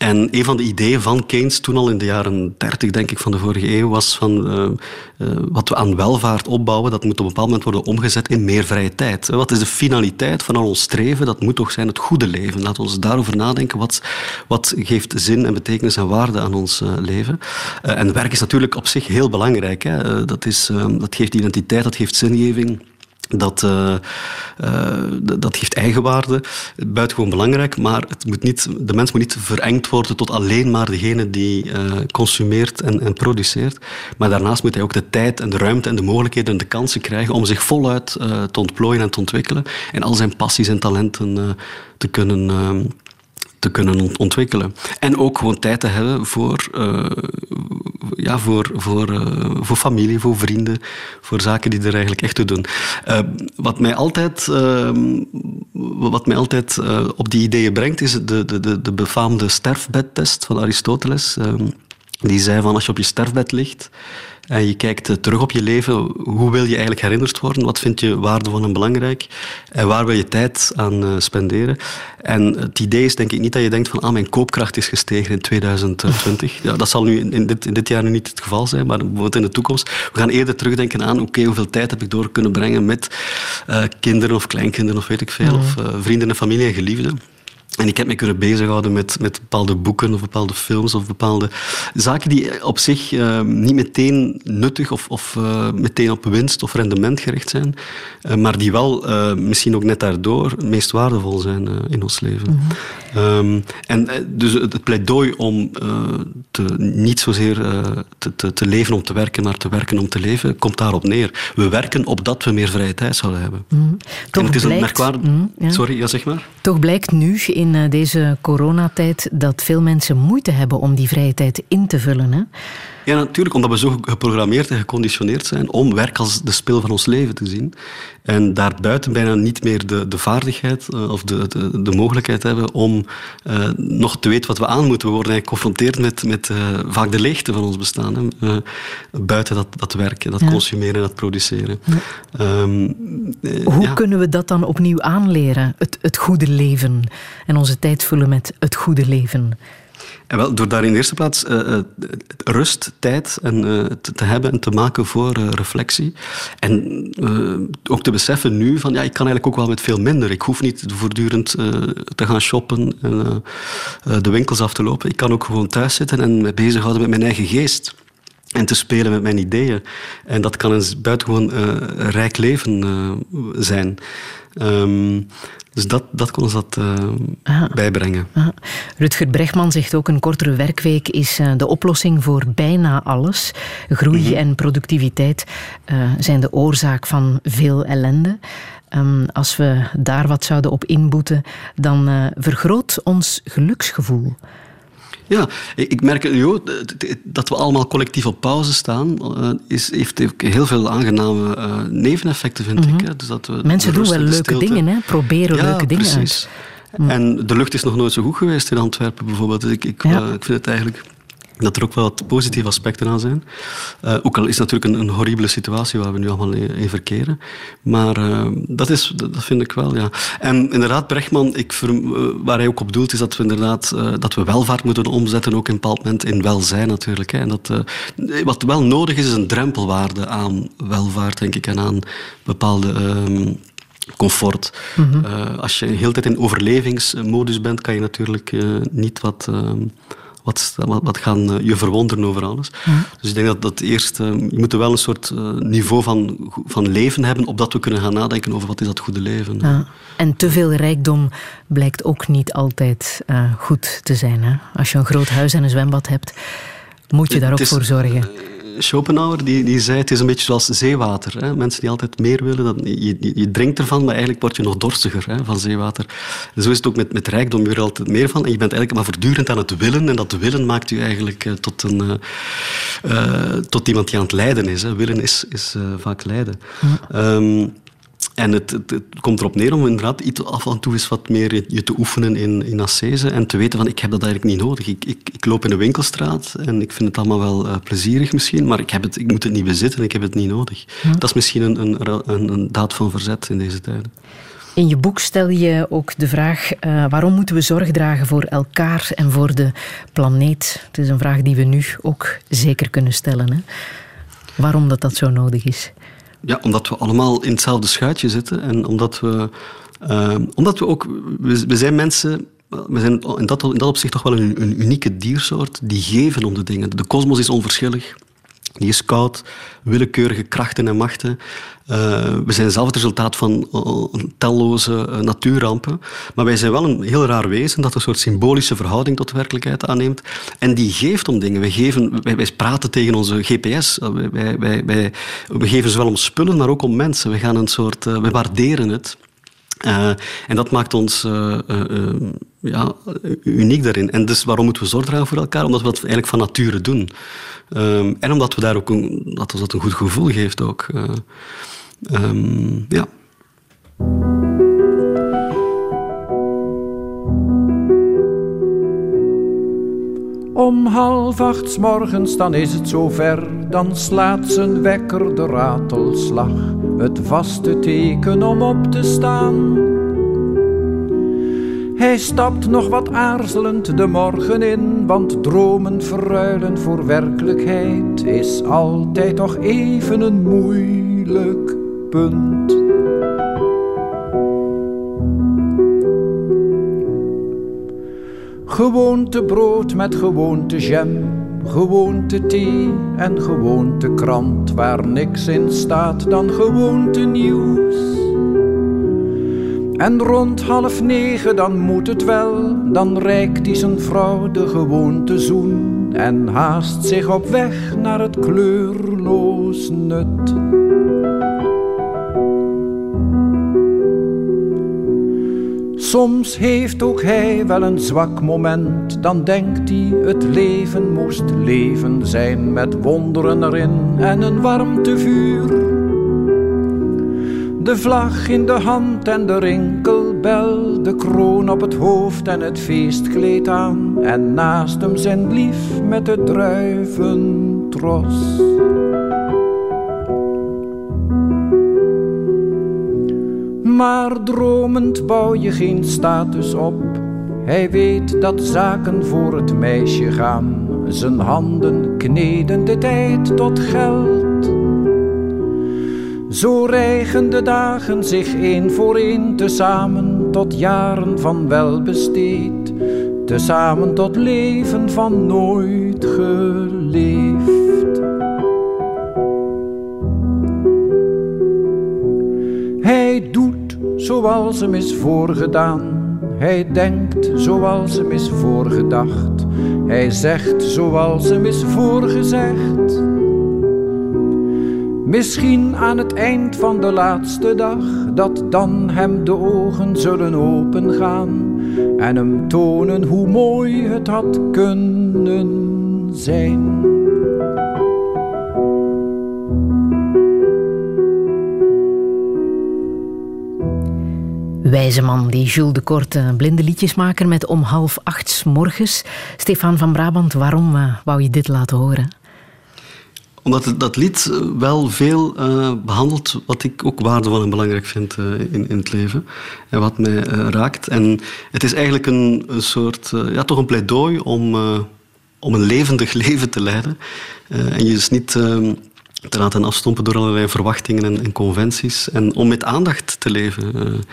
en een van de ideeën van Keynes, toen al in de jaren 30, denk ik, van de vorige eeuw, was van uh, uh, wat we aan welvaart opbouwen, dat moet op een bepaald moment worden omgezet in meer vrije tijd. Wat is de finaliteit van al ons streven? Dat moet toch zijn het goede leven. Laten we daarover nadenken. Wat, wat geeft zin en betekenis en waarde aan ons uh, leven? en werk is natuurlijk op zich heel belangrijk. Hè? dat, is, dat geeft identiteit, dat geeft zingeving. Dat, uh, uh, dat geeft eigenwaarde, buitengewoon belangrijk, maar het moet niet, de mens moet niet verengd worden tot alleen maar degene die uh, consumeert en, en, produceert. Maar daarnaast moet hij ook de tijd en de ruimte en de mogelijkheden en de kansen krijgen om zich voluit te ontplooien en te ontwikkelen en al zijn passies en talenten te kunnen te kunnen ontwikkelen. En ook gewoon tijd te hebben voor, uh, ja, voor, voor, uh, voor familie, voor vrienden, voor zaken die er eigenlijk echt toe doen. Uh, wat mij altijd, wat mij altijd op die ideeën brengt, is de, de, de, de befaamde sterfbedtest van Aristoteles. die zei van als je op je sterfbed ligt en je kijkt terug op je leven, hoe wil je eigenlijk herinnerd worden? Wat vind je waardevol en belangrijk? En waar wil je tijd aan uh, spenderen? En het idee is denk ik niet dat je denkt van ah, mijn koopkracht is gestegen in 2020. Ja, dat zal nu in dit, in dit jaar nu niet het geval zijn, maar bijvoorbeeld in de toekomst. We gaan eerder terugdenken aan oké, okay, hoeveel tijd heb ik door kunnen brengen met uh, kinderen of kleinkinderen of weet ik veel, mm. of uh, vrienden en familie en geliefden. En ik heb me kunnen bezighouden met, met bepaalde boeken of bepaalde films of bepaalde zaken die op zich uh, niet meteen nuttig of, of uh, meteen op winst of rendement gericht zijn, uh, maar die wel misschien ook net daardoor het meest waardevol zijn in ons leven. Mm -hmm. um, en dus het pleidooi om te, niet zozeer te, te, te, leven om te werken, maar te werken om te leven, komt daarop neer. We werken opdat we meer vrije tijd zouden hebben. Mm -hmm. Toch en het is blijkt, een merkwaardig... Mm -hmm, ja. Sorry, ja zeg maar. Toch blijkt nu in eh, deze coronatijd dat veel mensen moeite hebben om die vrije tijd in te vullen. Hè? Ja, natuurlijk, omdat we zo geprogrammeerd en geconditioneerd zijn om werk als de spil van ons leven te zien. En daarbuiten bijna niet meer de, de vaardigheid uh, of de, de, de, mogelijkheid hebben om uh, nog te weten wat we aan moeten. We worden eigenlijk geconfronteerd met, met uh, vaak de leegte van ons bestaan. Hè. buiten dat, dat werken, dat ja. consumeren, dat produceren. Ja. Um, Hoe ja. kunnen we dat dan opnieuw aanleren? Het, het goede leven en onze tijd vullen met het goede leven. En wel, door daar in de eerste plaats uh, uh, rust, tijd en, uh, te, te, hebben en te maken voor reflectie. En ook te beseffen nu van ja, ik kan eigenlijk ook wel met veel minder. Ik hoef niet voortdurend te gaan shoppen en de winkels af te lopen. Ik kan ook gewoon thuis zitten en me bezighouden met mijn eigen geest. En te spelen met mijn ideeën. En dat kan een buitengewoon rijk leven zijn. Um, dus dat, dat kon ons dat uh, bijbrengen. Aha. Rutger Bregman zegt ook een kortere werkweek is uh, de oplossing voor bijna alles. Groei mm-hmm. en productiviteit uh, zijn de oorzaak van veel ellende. Um, als we daar wat zouden op inboeten, dan vergroot ons geluksgevoel. Ja, ik merk jo, dat we allemaal collectief op pauze staan, uh, is, heeft ook heel veel aangename uh, neveneffecten, vind ik. Hè. Dus dat we Mensen doen wel leuke dingen, hè? proberen ja, leuke dingen precies. uit. Mm. En de lucht is nog nooit zo goed geweest in Antwerpen bijvoorbeeld. Dus ik, ik, ja. uh, ik vind het eigenlijk dat er ook wel wat positieve aspecten aan zijn. Uh, ook al is het natuurlijk een, een, horribele situatie waar we nu allemaal in, verkeren. Maar uh, dat, is, dat vind ik wel, ja. En inderdaad, Brechtman, ik, uh, waar hij ook op doelt, is dat we inderdaad dat we welvaart moeten omzetten, ook in een bepaald moment in welzijn natuurlijk. Hè. En dat, wat wel nodig is, is een drempelwaarde aan welvaart, denk ik, en aan bepaalde ehm, comfort. Uh, als je de hele tijd in overlevingsmodus bent, kan je natuurlijk uh, niet wat. Uh, wat, wat gaan je verwonderen over alles. Dus ik denk dat dat eerst... je moet wel een soort niveau van, van leven hebben, opdat we kunnen gaan nadenken over wat is dat goede leven. Ja. En te veel rijkdom blijkt ook niet altijd goed te zijn. Hè? Als je een groot huis en een zwembad hebt, moet je daar ook is, voor zorgen. Schopenhauer die, die zei, het is een beetje zoals zeewater. Hè. Mensen die altijd meer willen, dat, je, je, je, drinkt ervan, maar eigenlijk word je nog dorstiger hè, van zeewater. En zo is het ook met, met rijkdom, je wil er altijd meer van. En je bent eigenlijk maar voortdurend aan het willen. En dat willen maakt je eigenlijk uh, tot, een, uh, uh, tot iemand die aan het lijden is. Hè. Willen is, is vaak lijden. Ja. Um, en het, het, het, komt erop neer om inderdaad iets af en toe eens wat meer je te oefenen in, in ascese en te weten van ik heb dat eigenlijk niet nodig. Ik, ik, ik loop in de winkelstraat en ik vind het allemaal wel uh, plezierig misschien, maar ik, heb het, ik moet het niet bezitten, ik heb het niet nodig. Dat is misschien een, een, een, een daad van verzet in deze tijden. In je boek stel je ook de vraag uh, waarom moeten we zorg dragen voor elkaar en voor de planeet? Het is een vraag die we nu ook zeker kunnen stellen. Hè? Waarom dat dat zo nodig is? Ja, omdat we allemaal in hetzelfde schuitje zitten en omdat we, uh, omdat we ook, we, we, zijn mensen, we zijn in dat, in dat opzicht toch wel een, een unieke diersoort die geven om de dingen. De kosmos is onverschillig. Die is koud, willekeurige krachten en machten. Uh, we zijn zelf het resultaat van uh, talloze uh, natuurrampen. Maar wij zijn wel een heel raar wezen dat een soort symbolische verhouding tot werkelijkheid aanneemt. En die geeft om dingen. Wij, geven, wij, wij praten tegen onze GPS. Wij, wij, wij, we geven zowel om spullen, maar ook om mensen. We, gaan een soort, we waarderen het. Uh, en dat maakt ons uh, uh, ja, uniek daarin. En dus waarom moeten we zorg dragen voor elkaar? Omdat we dat eigenlijk van nature doen. Um, en omdat we daar ook een, dat ons dat een goed gevoel geeft ook. Um, ja. Om half acht morgens, dan is het zover, dan slaat zijn wekker de ratelslag, het vaste teken om op te staan. Hij stapt nog wat aarzelend de morgen in, want dromen verruilen voor werkelijkheid is altijd toch even een moeilijk punt. Gewoonte brood met gewoonte jam, gewoonte thee en gewoonte krant waar niks in staat dan gewoonte nieuws. En rond half negen dan moet het wel, dan reikt hij zijn vrouw de gewoonte zoen en haast zich op weg naar het kleurloos nut. Soms heeft ook hij wel een zwak moment, dan denkt hij het leven moest leven zijn met wonderen erin en een warmtevuur. De vlag in de hand en de rinkelbel, de kroon op het hoofd en het feestkleed aan, en naast hem zijn lief met de druiventros. Maar dromend bouw je geen status op. Hij weet dat zaken voor het meisje gaan. Zijn handen kneden de tijd tot geld. Zo rijgen de dagen zich één voor één tezamen tot jaren van welbesteed. Tezamen tot leven van nooit geleefd. Zoals hem is voorgedaan. Hij denkt zoals hem is voorgedacht. Hij zegt zoals hem is voorgezegd. Misschien aan het eind van de laatste dag, dat dan hem de ogen zullen opengaan en hem tonen hoe mooi het had kunnen zijn. Wijze man, die Jules de Korte, blinde liedjesmaker met om half acht morgens. Stefan van Brabant, waarom uh, wou je dit laten horen? Omdat dat lied wel veel uh, behandelt wat ik ook waardevol en belangrijk vind in, in het leven. En wat mij raakt. En het is eigenlijk een, soort, ja, toch een pleidooi om, om een levendig leven te leiden. en je dus niet ehm, te laten afstompen door allerlei verwachtingen en, en, conventies. En om met aandacht te leven.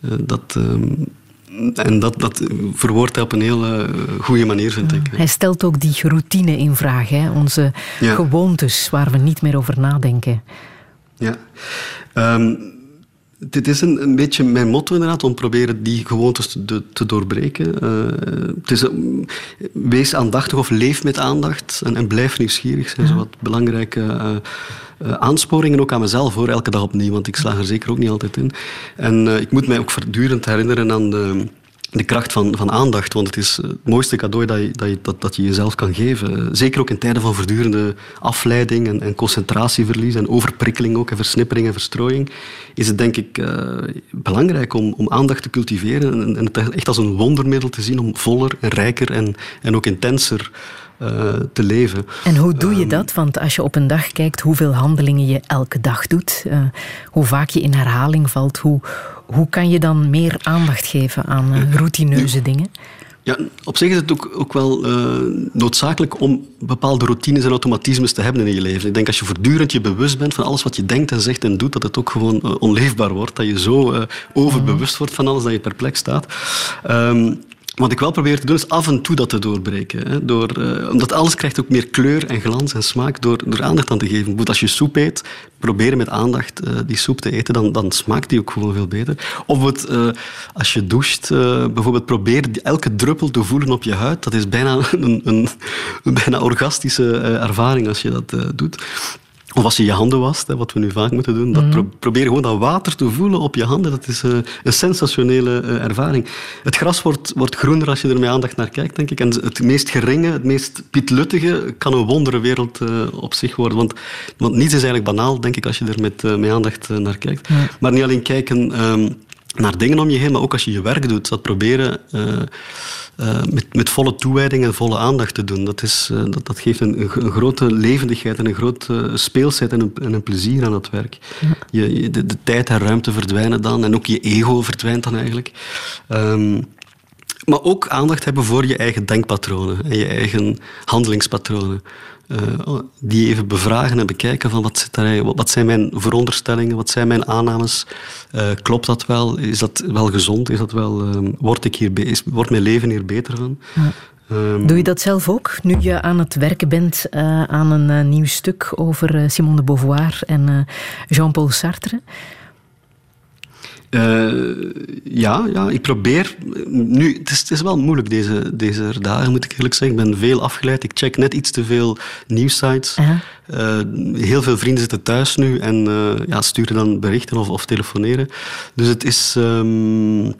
Dat, uh, en dat, dat verwoordt hij op een hele goede manier, vind ik. Hij stelt ook die routine in vraag, hè? onze ja. gewoontes waar we niet meer over nadenken. Ja. Um, dit is een, een, beetje mijn motto inderdaad, om proberen die gewoontes te, te doorbreken. Uh, het is, uh, wees aandachtig of leef met aandacht en, en blijf nieuwsgierig. zijn ja. zo wat belangrijke uh, aansporingen ook aan mezelf voor elke dag opnieuw, want ik slaag er zeker ook niet altijd in. En ik moet mij ook voortdurend herinneren aan de de kracht van, van aandacht. Want het is het mooiste cadeau dat je, dat, je, dat, dat je jezelf kan geven. Zeker ook in tijden van voortdurende afleiding en, en concentratieverlies en overprikkeling ook en versnippering en verstrooiing is het denk ik uh, belangrijk om, om aandacht te cultiveren en, en het echt als een wondermiddel te zien om voller en rijker en, en ook intenser uh, te leven. En hoe doe je um, dat? Want als je op een dag kijkt hoeveel handelingen je elke dag doet, uh, hoe vaak je in herhaling valt, hoe, hoe kan je dan meer aandacht geven aan routineuze dingen? Ja, op zich is het ook, ook wel uh, noodzakelijk om bepaalde routines en automatismes te hebben in je leven. Ik denk als je voortdurend je bewust bent van alles wat je denkt en zegt en doet, dat het ook gewoon uh, onleefbaar wordt. Dat je zo uh, overbewust wordt van alles dat je perplex staat. Um, wat ik wel probeer te doen, is af en toe dat te doorbreken. Hè. Door, uh, omdat alles krijgt ook meer kleur en glans en smaak door, door aandacht aan te geven. Bijvoorbeeld als je soep eet, proberen met aandacht uh, die soep te eten, dan, dan smaakt die ook gewoon veel beter. Of het, uh, als je doucht, bijvoorbeeld probeer elke druppel te voelen op je huid. Dat is bijna een, een, een bijna orgastische ervaring als je dat doet. Of als je je handen wast, wat we nu vaak moeten doen. Dat pro probeer gewoon dat water te voelen op je handen. Dat is uh, een sensationele uh, ervaring. Het gras wordt, wordt groener als je er met aandacht naar kijkt, denk ik. En het meest geringe, het meest pietluttige kan een wonderenwereld uh, op zich worden. Want, want niets is eigenlijk banaal, denk ik, als je er met, met aandacht naar kijkt. Ja. Maar niet alleen kijken... Um, naar dingen om je heen, maar ook als je je werk doet. Dat proberen uh, uh, met, met volle toewijding en volle aandacht te doen. Dat, is, uh, dat, dat geeft een, een, grote levendigheid en een grote speelsheid en een, en een plezier aan het werk. Je, je, de, de, tijd en ruimte verdwijnen dan en ook je ego verdwijnt dan eigenlijk. Um, maar ook aandacht hebben voor je eigen denkpatronen en je eigen handelingspatronen. Uh, die even bevragen en bekijken van wat, zit daar, wat zijn mijn veronderstellingen, wat zijn mijn aannames, uh, klopt dat wel, is dat wel gezond, is dat wel, word ik hier, is, wordt mijn leven hier beter van? Ja. Um, Doe je dat zelf ook, nu je aan het werken bent aan een nieuw stuk over Simone de Beauvoir en Jean-Paul Sartre? Uh, ja, ja, ik probeer. Nu, het is, het is wel moeilijk deze, deze dagen, moet ik eerlijk zeggen. Ik ben veel afgeleid. Ik check net iets te veel nieuwsites. Uh -huh. uh, heel veel vrienden zitten thuis nu en ja, sturen dan berichten of, of telefoneren. Dus het is. Um,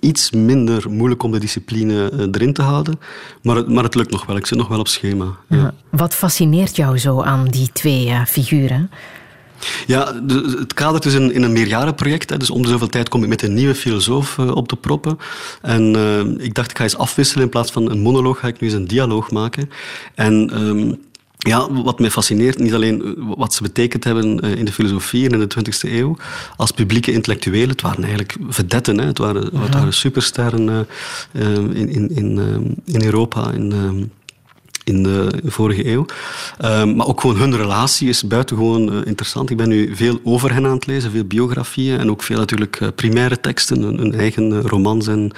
iets minder moeilijk om de discipline eh, erin te houden. Maar, het- maar het lukt nog wel. Ik zit nog wel op schema. Ja. Wat fascineert jou zo aan die twee eh, figuren? Ja, de- het kadert dus in, in een meerjarenproject. Hè. Dus om de zoveel tijd kom ik met een nieuwe filosoof eh, op te proppen. En eh, ik dacht, ik ga eens afwisselen. In plaats van een monoloog ga ik nu eens een dialoog maken. En... ehm, ja, wat mij fascineert, niet alleen eh, wat ze betekend hebben in de filosofie en in de 20e eeuw, als publieke intellectuelen. Het waren eigenlijk vedetten, hè. Het, waren, het waren supersterren in, in, in, eh, in Europa. In, eh, in de vorige eeuw. Ehm, maar ook gewoon hun relatie is buitengewoon eh, interessant. Ik ben nu veel over hen aan het lezen, veel biografieën en ook veel natuurlijk eh, primaire teksten, hun, hun eigen eh, romans en,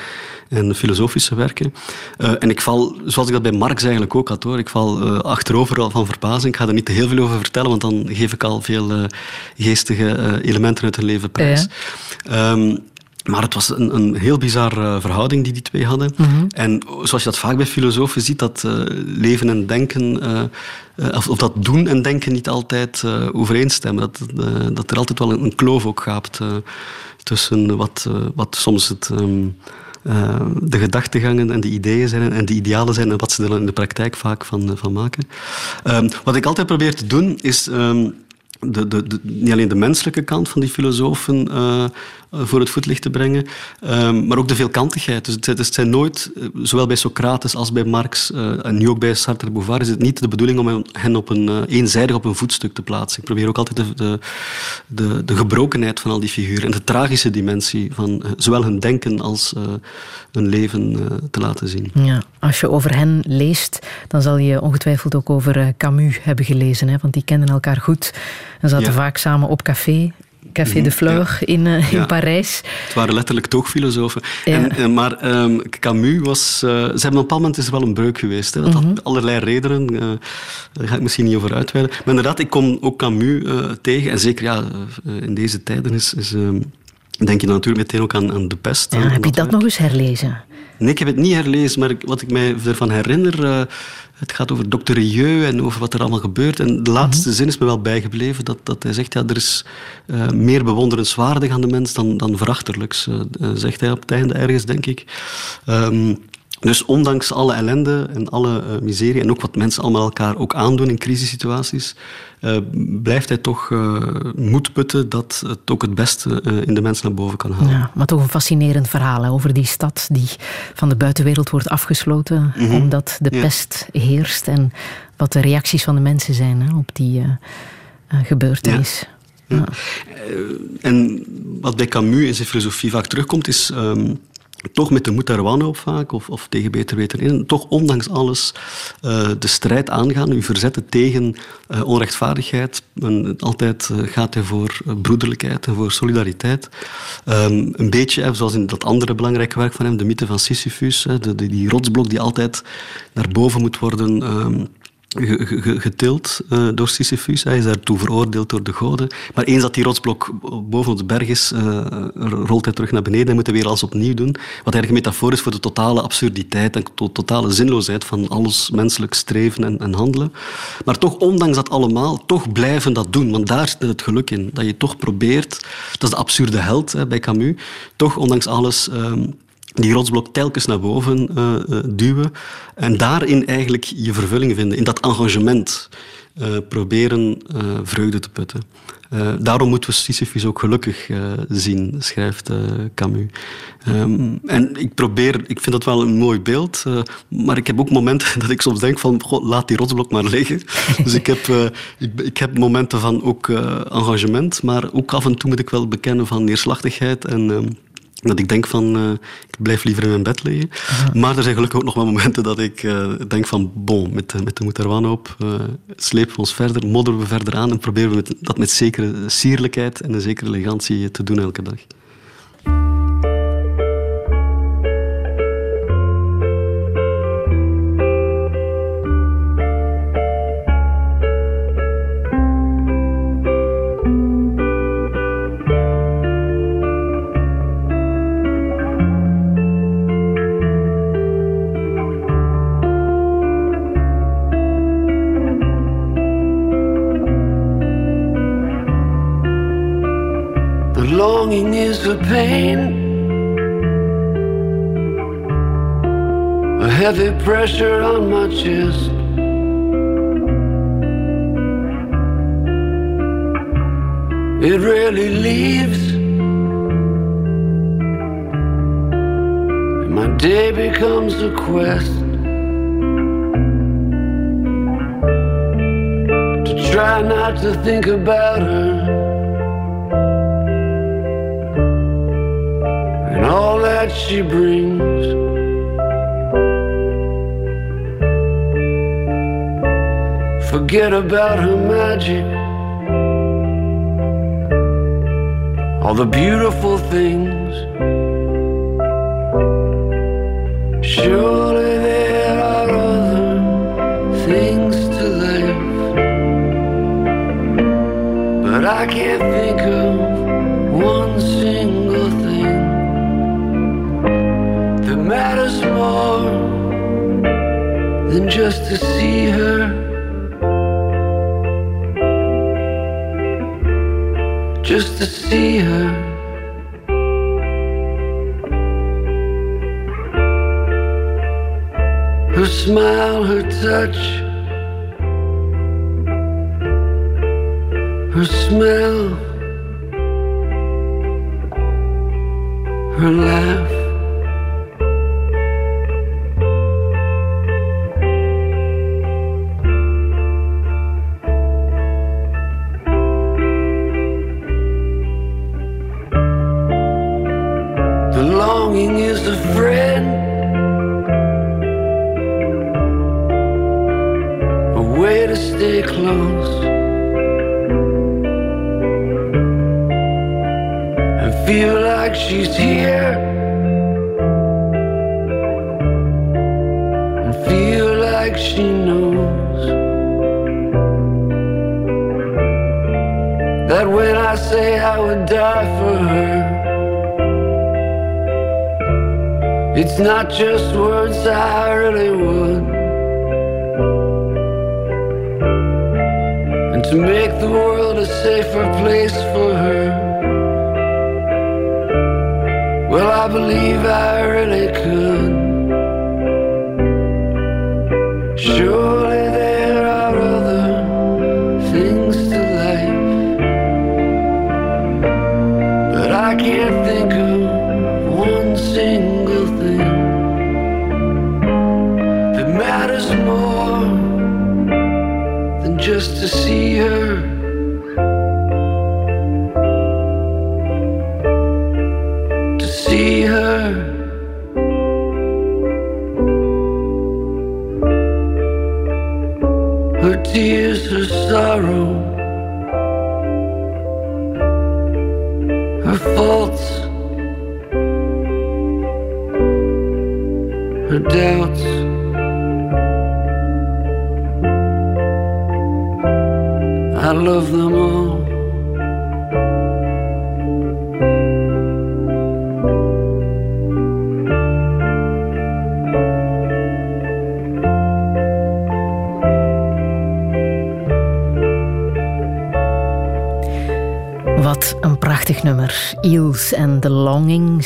en filosofische werken. En ik val, zoals ik dat bij Marx eigenlijk ook had hoor, ik val achterover al van verbazing. Ik ga er niet te heel veel over vertellen, want dan geef ik al veel geestige elementen uit hun leven prijs. Ehm, maar het was een, een heel bizarre verhouding die die twee hadden. En zoals je dat vaak bij filosofen ziet, dat eh, leven en denken, eh, eh, of, of dat doen en denken niet altijd eh, overeenstemmen. Dat, eh, dat er altijd wel een, een kloof ook gaapt eh, tussen wat, eh, wat soms het, ehm, eh, de gedachtegangen en de ideeën zijn en de idealen zijn en wat ze er in de praktijk vaak van, eh, van maken. Ehm, wat ik altijd probeer te doen is... ehm, de, de, niet alleen de menselijke kant van die filosofen eh, eh, voor het voetlicht te brengen, ehm, maar ook de veelkantigheid. Dus het, het zijn nooit, eh, zowel bij Socrates als bij Marx en nu ook bij Sartre Beauvoir, is het niet de bedoeling om hen- op een, eenzijdig op een voetstuk te plaatsen. Ik probeer ook altijd de, de, de, gebrokenheid van al die figuren en de tragische dimensie van zowel hun denken als hun leven te laten zien. Ja, als je over hen leest, dan zal je ongetwijfeld ook over Camus hebben gelezen. Hè? Want die kenden elkaar goed en zaten Ja. vaak samen op café. Café Mhm, de Fleur in, eh, in Ja. Parijs. Het waren letterlijk toogfilosofen. Ja. En, eh, maar ehm, Camus was... eh, ze hebben op een bepaald moment is er wel een breuk geweest. Hè. Dat had allerlei redenen. daar ga ik misschien niet over uitweiden. Maar inderdaad, ik kom ook Camus tegen. En zeker ja, in deze tijden is... is ehm, denk je dan natuurlijk meteen ook aan, aan de pest. Heb je dat werk. nog eens herlezen? Nee, ik heb het niet herlezen, maar wat ik mij ervan herinner... eh, het gaat over Dr. Rieu en over wat er allemaal gebeurt. En de laatste zin is me wel bijgebleven. Dat, dat hij zegt, ja, er is eh, meer bewonderenswaardig aan de mens dan, dan verachterlijks. eh, zegt hij op het einde ergens, denk ik. Ehm, dus ondanks alle ellende en alle miserie... en ook wat mensen allemaal elkaar ook aandoen in crisissituaties... eh, blijft hij toch eh, moed putten dat het ook het beste eh, in de mens naar boven kan halen. Ja, maar toch een fascinerend verhaal hè, over die stad die van de buitenwereld wordt afgesloten omdat de Ja. pest heerst en wat de reacties van de mensen zijn hè, op die gebeurtenis. Ja. En wat bij Camus in zijn filosofie vaak terugkomt, is ehm, toch met de moed wanhoop vaak, of, of tegen beter weten in, toch ondanks alles eh, de strijd aangaan, u verzetten tegen eh, onrechtvaardigheid. En altijd eh, gaat hij voor broederlijkheid en voor solidariteit. Ehm, een beetje, zoals in dat andere belangrijke werk van hem, de mythe van Sisyphus, hè, de, die, die rotsblok die altijd naar boven moet worden... ge- getild eh, door Sisyphus. Hij is daartoe veroordeeld door de goden. Maar eens dat die rotsblok boven de berg is, eh, rolt hij terug naar beneden en moet hij weer alles opnieuw doen. Wat eigenlijk een metafoor is voor de totale absurditeit en to- totale zinloosheid van alles menselijk streven en, en handelen. Maar toch, ondanks dat allemaal, toch blijven dat doen. Want daar zit het geluk in. Dat je toch probeert, dat is de absurde held bij Camus, toch ondanks alles... ehm, die rotsblok telkens naar boven eh, eh, duwen en daarin eigenlijk je vervulling vinden, in dat engagement eh, proberen eh, vreugde te putten. Daarom moeten we Sisyphus ook gelukkig zien, schrijft Camus. Ehm, en ik probeer, ik vind dat wel een mooi beeld, maar ik heb ook momenten dat ik soms denk van, laat die rotsblok maar liggen. dus ik heb, ik, ik heb momenten van ook engagement, maar ook af en toe moet ik wel bekennen van neerslachtigheid en... dat ik denk van, eh, ik blijf liever in mijn bed liggen. Maar er zijn gelukkig ook nog wel momenten dat ik eh, denk van, bon, met, de- met de moed er wanhoop, eh slepen we ons verder, modderen we verder aan en proberen we met- dat met zekere sierlijkheid en een zekere elegantie te doen elke dag. Pressure on my chest. It really leaves. And my day becomes a quest to try not to think about her. And all that she brings. Forget about her magic. All the beautiful things. Surely there are other things to live. But I can't think of one single thing that matters more than just to see fear. Her smile, her touch.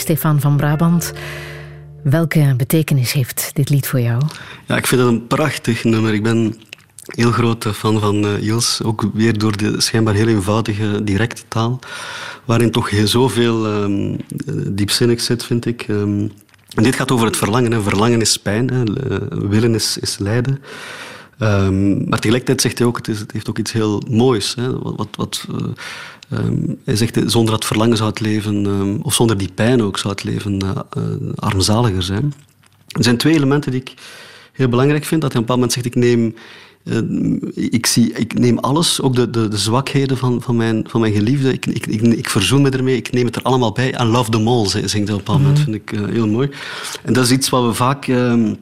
Stefan van Brabant. Welke betekenis heeft dit lied voor jou? Ja, ik vind het een prachtig nummer. Ik ben heel grote fan van uh, Iels. Ook weer door de schijnbaar heel eenvoudige, directe taal. Waarin toch heel zoveel um, diepzinnig zit, vind ik. Um, en dit gaat over het verlangen. Verlangen is pijn, willen is, is lijden. Um, maar tegelijkertijd zegt hij ook, het, is, het heeft ook iets heel moois. Hè. Wat, wat, uh, Um, hij zegt, zonder dat verlangen zou het leven, um, of zonder die pijn ook, zou het leven uh, uh, armzaliger zijn. Er zijn twee elementen die ik heel belangrijk vind. Dat hij op een bepaald moment zegt, ik neem, ik zie, ik neem alles, ook de, de, de zwakheden van, van, mijn, van mijn geliefde, ik, ik, ik, ik verzoen me ermee, ik neem het er allemaal bij. I love them all, zingt hij op een bepaald moment, mm -hmm. vind ik heel mooi. En dat is iets wat we vaak ehm,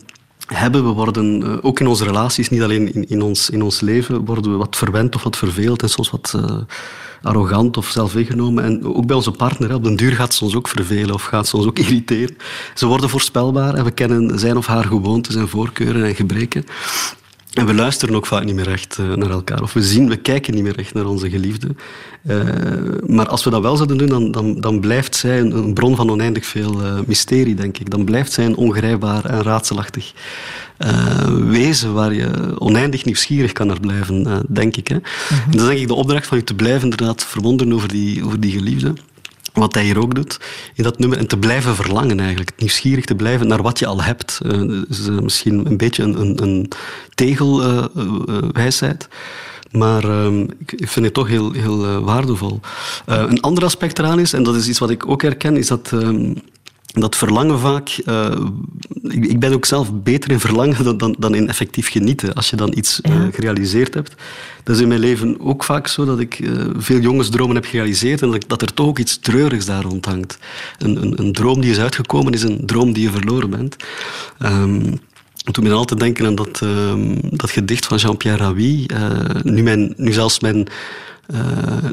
hebben. We worden uh, ook in onze relaties, niet alleen in, in, ons, in ons leven, worden we wat verwend of wat verveeld en soms wat uh, arrogant of zelfweggenomen. En ook bij onze partner, hè, op den duur gaat ze ons ook vervelen of gaat ze ons ook irriteren. Ze worden voorspelbaar en we kennen zijn of haar gewoontes en voorkeuren en gebreken. En we luisteren ook vaak niet meer echt eh, naar elkaar. Of we zien, we kijken niet meer echt naar onze geliefde. Uh, maar als we dat wel zouden doen, dan, dan, dan blijft zij een, een, bron van oneindig veel uh, mysterie, denk ik. Dan blijft zij een ongrijpbaar en raadselachtig wezen waar je oneindig nieuwsgierig kan naar blijven, denk ik. Hè. Mm -hmm. En dat is denk ik de opdracht van je te blijven inderdaad verwonderen over die, over die geliefde. Wat hij hier ook doet in dat nummer. En te blijven verlangen eigenlijk. Nieuwsgierig te blijven naar wat je al hebt. Is uh, misschien een beetje een, een, een tegelwijsheid. Uh, maar uh, ik vind het toch heel, heel waardevol. een ander aspect eraan is, en dat is iets wat ik ook herken, is dat ehm, dat verlangen vaak. Uh, ik, ik, ben ook zelf beter in verlangen dan, dan, dan in effectief genieten. Als je dan iets ja. uh, gerealiseerd hebt. Dat is in mijn leven ook vaak zo dat ik uh, veel jongensdromen heb gerealiseerd en dat, dat, er toch ook iets treurigs daar rond hangt. Een, een, een, droom die is uitgekomen is een droom die je verloren bent. Um, toen ben ik altijd denken aan dat, dat gedicht van Jean-Pierre Ravi. nu, mijn, nu zelfs mijn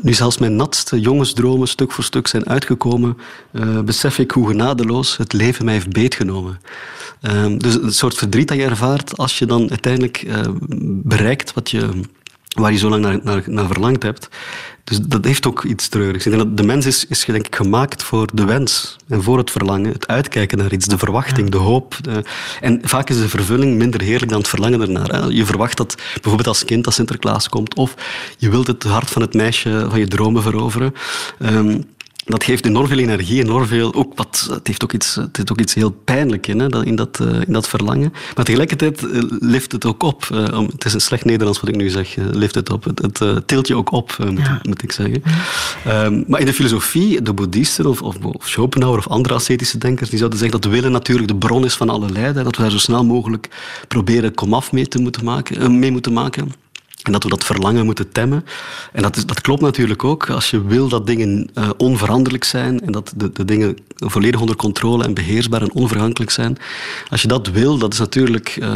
nu zelfs mijn natste jongensdromen stuk voor stuk zijn uitgekomen, uh, besef ik hoe genadeloos het leven mij heeft beetgenomen. Uh, dus een soort verdriet dat je ervaart als je dan uiteindelijk bereikt wat je, waar je zo lang naar, naar, naar verlangd hebt. Dus dat heeft ook iets treurigs. Ik denk dat de mens is, is denk ik gemaakt voor de wens en voor het verlangen, het uitkijken naar iets, de verwachting, de hoop. De... En vaak is de vervulling minder heerlijk dan het verlangen ernaar. Je verwacht dat bijvoorbeeld als kind dat Sinterklaas komt, of je wilt het hart van het meisje van je dromen veroveren. Um, dat geeft enorm veel energie, enorm veel... Ook wat, het, heeft ook iets, het heeft ook iets heel pijnlijk in, hè, in, dat, uh, in dat verlangen. Maar tegelijkertijd uh, lift het ook op. Om, het is een slecht Nederlands wat ik nu zeg. lift het op. Het, het tilt je ook op, moet, ja. moet, ik zeggen. Ja. Um, maar in de filosofie, de boeddhisten of, of, of, Schopenhauer of andere ascetische denkers, die zouden zeggen dat willen natuurlijk de bron is van alle lijden. Dat we daar zo snel mogelijk proberen komaf mee, te moeten maken, mee moeten maken. En dat we dat verlangen moeten temmen. En dat, is, dat klopt natuurlijk ook. Als je wil dat dingen uh, onveranderlijk zijn en dat de, de, dingen volledig onder controle en beheersbaar en onvergankelijk zijn. Als je dat wil, dat is natuurlijk, uh,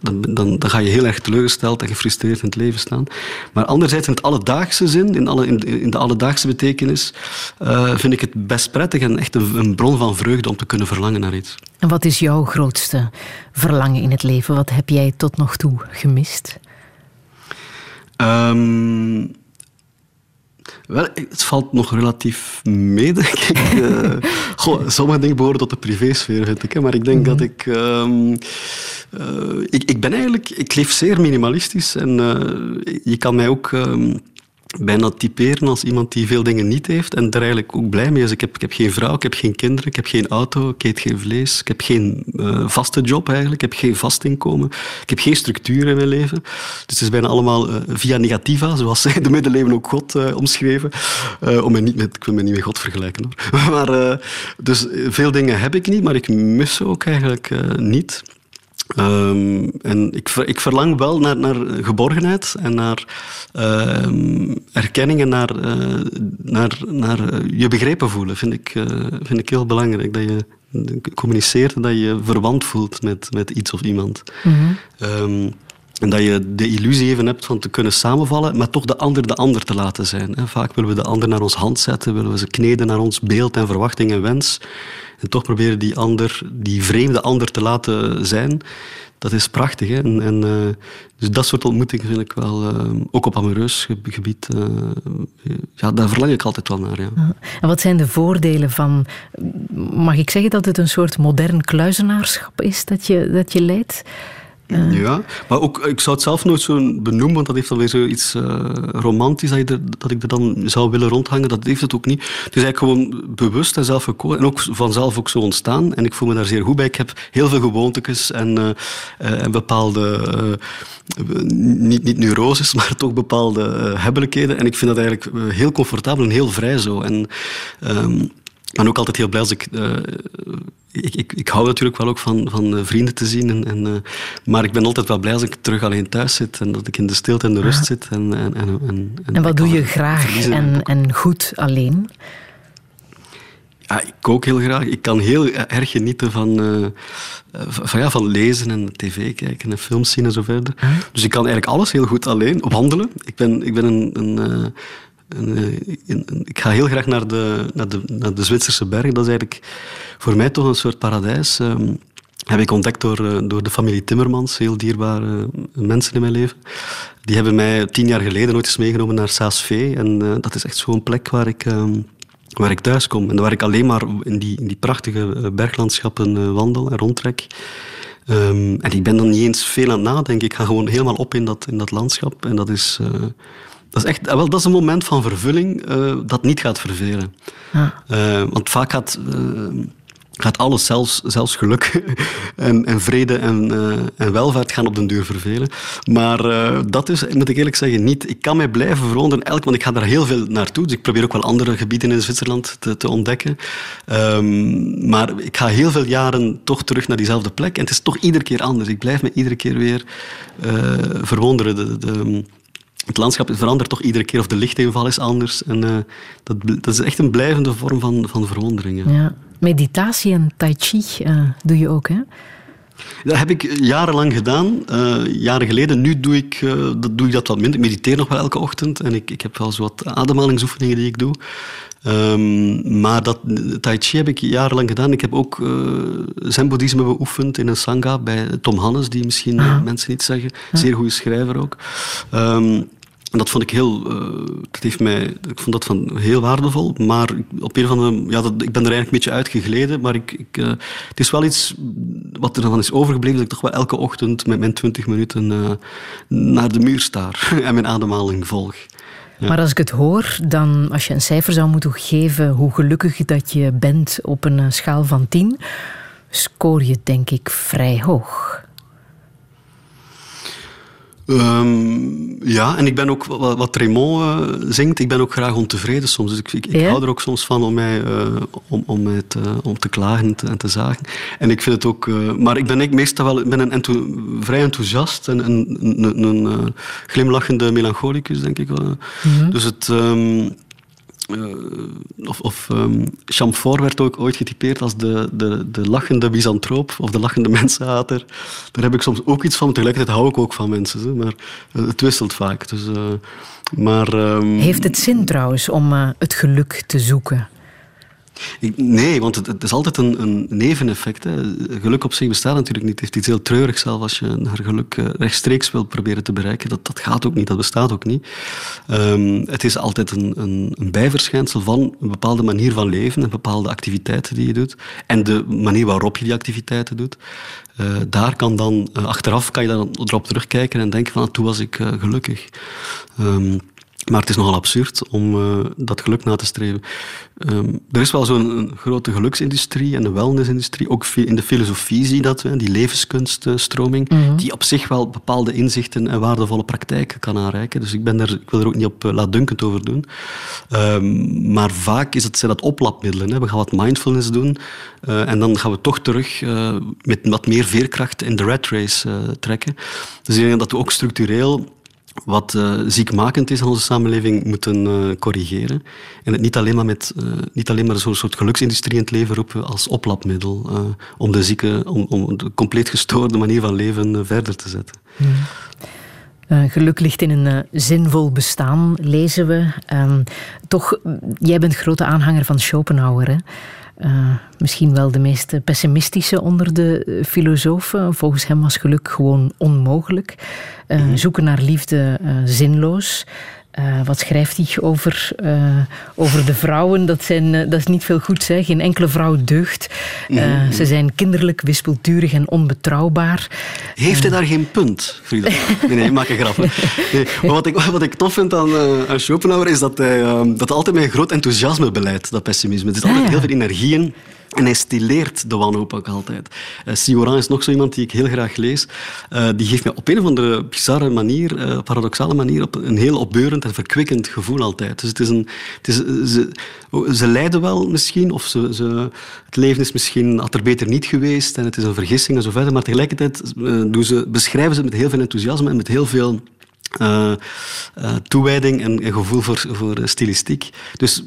dan, dan, dan, ga je heel erg teleurgesteld en gefrustreerd in het leven staan. Maar anderzijds in het alledaagse zin, in, alle, in, de alledaagse betekenis, uh, vind ik het best prettig en echt een, een bron van vreugde om te kunnen verlangen naar iets. En wat is jouw grootste verlangen in het leven? Wat heb jij tot nog toe gemist? Um, wel, het valt nog relatief mee, denk ik. uh, goh, sommige dingen behoren tot de privésfeer, vind ik. Hè, maar ik denk mm -hmm. dat ik, um, uh, ik... Ik ben eigenlijk... Ik leef zeer minimalistisch. En uh, je kan mij ook... Um, bijna typeren als iemand die veel dingen niet heeft en daar eigenlijk ook blij mee is. Ik heb, ik heb geen vrouw, ik heb geen kinderen, ik heb geen auto, ik eet geen vlees, ik heb geen uh, vaste job eigenlijk, ik heb geen vast inkomen, ik heb geen structuur in mijn leven. Dus het is bijna allemaal uh, via negativa, zoals de middeleeuwen ook God uh, omschreven. om me niet met, ik wil me niet met God vergelijken hoor. maar, dus veel dingen heb ik niet, maar ik mis ze ook eigenlijk niet. Um, en ik, ik, verlang wel naar, naar geborgenheid en naar uh, erkenning en naar, uh, naar, naar je begrepen voelen. Vind ik, uh, vind ik heel belangrijk. Dat je communiceert en dat je verwant voelt met, met iets of iemand. Mm -hmm. um, en dat je de illusie even hebt van te kunnen samenvallen, maar toch de ander de ander te laten zijn. Vaak willen we de ander naar ons hand zetten, willen we ze kneden naar ons beeld en verwachting en wens. En toch proberen die ander, die vreemde ander te laten zijn. Dat is prachtig. Hè? En, uh, dus dat soort ontmoetingen vind ik wel, uh, ook op amoureus gebied, uh, ja, daar verlang ik altijd wel naar. Ja. En wat zijn de voordelen van, mag ik zeggen dat het een soort modern kluizenaarschap is dat je, dat je leidt? Ja, maar ook, ik zou het zelf nooit zo benoemen, want dat heeft alweer zoiets uh, romantisch dat, er, dat ik er dan zou willen rondhangen. Dat heeft het ook niet. Het is eigenlijk gewoon bewust en zelf gekozen en ook vanzelf ook zo ontstaan. En ik voel me daar zeer goed bij. Ik heb heel veel gewoontes en, uh, en bepaalde, niet, niet maar toch bepaalde hebbelijkheden. En ik vind dat eigenlijk heel comfortabel en heel vrij zo. En, ik ben ook altijd heel blij als ik, uh, ik, ik... Ik hou natuurlijk wel ook van, van uh, vrienden te zien. En, en, uh, maar ik ben altijd wel blij als ik terug alleen thuis zit. En dat ik in de stilte en de rust zit. En, en, en, en, en wat doe je graag en, en goed alleen? Ja, ik kook heel graag. Ik kan heel erg genieten van, van, ja, van lezen en tv kijken en films zien en zo verder. Dus ik kan eigenlijk alles heel goed alleen. Wandelen. Ik ben, ik ben een... een en, uh, ik ga heel graag naar de, naar, de, naar de Zwitserse bergen. Dat is eigenlijk voor mij toch een soort paradijs. Um, heb ik ontdekt door, eh, door de familie Timmermans, heel dierbare mensen in mijn leven. Die hebben mij tien jaar geleden ooit eens meegenomen naar Saas-Vee. En dat is echt zo'n plek waar ik, uh, waar ik thuis kom. En waar ik alleen maar in die, in die prachtige berglandschappen wandel en rondtrek. Um, en ik ben dan niet eens veel aan het nadenken. Ik ga gewoon helemaal op in dat, in dat landschap. En dat is, dat is echt wel, dat is een moment van vervulling uh, dat niet gaat vervelen. Ja. Uh, want vaak gaat gaat alles, zelfs, zelfs geluk en, en vrede en, en welvaart, gaan op den duur vervelen. Maar dat is, moet ik eerlijk zeggen, niet. Ik kan mij blijven verwonderen, elk, want ik ga daar heel veel naartoe. Dus ik probeer ook wel andere gebieden in Zwitserland te, te ontdekken. Um, maar ik ga heel veel jaren toch terug naar diezelfde plek. En het is toch iedere keer anders. Ik blijf me iedere keer weer verwonderen. De, de, het landschap verandert toch iedere keer, of de lichtinval is anders. En uh, dat, dat, is echt een blijvende vorm van, van verwondering. Ja. Meditatie en tai chi uh, doe je ook, hè? Dat heb ik jarenlang gedaan, uh, jaren geleden. Nu doe ik, dat, doe ik dat wat minder. Ik mediteer nog wel elke ochtend en ik, ik heb wel zo wat ademhalingsoefeningen die ik doe. Um, maar dat tai chi heb ik jarenlang gedaan. Ik heb ook zen-boeddhisme beoefend in een sangha bij Tom Hannes, die misschien ah. mensen niet zeggen. Zeer goede schrijver ook. Um, en dat vond ik heel, uh, dat heeft mij, ik vond dat van heel waardevol. Maar op een andere, ja, ik ben er eigenlijk een beetje uitgegleden. Maar ik, ik, uh, het is wel iets wat er dan is overgebleven, dat ik toch wel elke ochtend met mijn 20 minuten uh, naar de muur staar en mijn ademhaling volg. Maar als ik het hoor, dan als je een cijfer zou moeten geven hoe gelukkig dat je bent op een schaal van 10, scoor je denk ik vrij hoog. Um, ja, en ik ben ook, wat, wat Raymond uh, zingt, ik ben ook graag ontevreden soms. Dus ik, ik, ik ja? hou er ook soms van om, mij, uh, om, om, mij te, om te klagen en te, en te, zagen. En ik vind het ook... Uh, maar ik ben ik meestal wel ik ben een enthou, vrij enthousiast en een, een, een, een glimlachende melancholicus, denk ik wel. Mm -hmm. Dus het... Um, uh, of, of um, Chamfort werd ook ooit getypeerd als de, de, de lachende misantroop of de lachende mensenhater. Daar heb ik soms ook iets van. Tegelijkertijd hou ik ook van mensen, maar uh, het wisselt vaak. Dus, uh, maar, um, Heeft het zin trouwens om het geluk te zoeken? Nee, want het, is altijd een, een neveneffect. Geluk op zich bestaat natuurlijk niet. Het heeft iets heel treurigs zelf als je naar geluk rechtstreeks wilt proberen te bereiken. Dat, dat gaat ook niet, dat bestaat ook niet. Um, het is altijd een, een, een, bijverschijnsel van een bepaalde manier van leven, een bepaalde activiteiten die je doet en de manier waarop je die activiteiten doet. Uh, daar kan dan, uh, achteraf kan je dan erop terugkijken en denken van, toen was ik gelukkig. Um, maar het is nogal absurd om uh, dat geluk na te streven. Um, er is wel zo'n grote geluksindustrie en een wellnessindustrie. Ook in de filosofie zie je dat, die levenskunststroming, mm -hmm. die op zich wel bepaalde inzichten en waardevolle praktijken kan aanreiken. Dus ik, ben er, ik wil er ook niet op uh, laatdunkend over doen. Um, maar vaak is het, zijn dat oplapmiddelen. Hè. We gaan wat mindfulness doen uh, en dan gaan we toch terug met wat meer veerkracht in de rat race trekken. Dus ik denk dat we ook structureel wat uh, ziekmakend is aan onze samenleving moeten uh, corrigeren. En het niet alleen maar, met, uh, niet alleen maar zo'n soort geluksindustrie in het leven roepen als oplapmiddel om de zieke, om, om de compleet gestoorde manier van leven verder te zetten. Hmm. geluk ligt in een zinvol bestaan, lezen we. Um, toch, jij bent grote aanhanger van Schopenhauer. Hè? Uh, misschien wel de meest pessimistische onder de filosofen. Volgens hem was geluk gewoon onmogelijk. Uh, zoeken naar liefde uh, zinloos. Uh, wat schrijft hij over, uh, over de vrouwen? Dat, zijn, uh, dat is niet veel goed, hè? geen enkele vrouw deugt. Ze zijn kinderlijk, wispelturig en onbetrouwbaar. Heeft hij daar geen punt, Frida? Nee, maak een grap. Nee, maar wat, ik, wat ik tof vind aan, aan Schopenhauer is dat hij, dat altijd met groot enthousiasme beleidt, dat pessimisme. Er zit altijd heel veel energie in. En hij stileert de wanhoop ook altijd. Uh, Sioran is nog zo iemand die ik heel graag lees. Uh, die geeft me op een of andere bizarre manier, uh, paradoxale manier, op een heel opbeurend en verkwikkend gevoel altijd. Dus het is een, het is, ze, ze lijden wel misschien, of ze, ze, het leven is misschien, had er beter niet geweest en het is een vergissing en zo verder, maar tegelijkertijd doen ze, beschrijven ze het met heel veel enthousiasme en met heel veel toewijding en, gevoel voor, voor stilistiek. Dus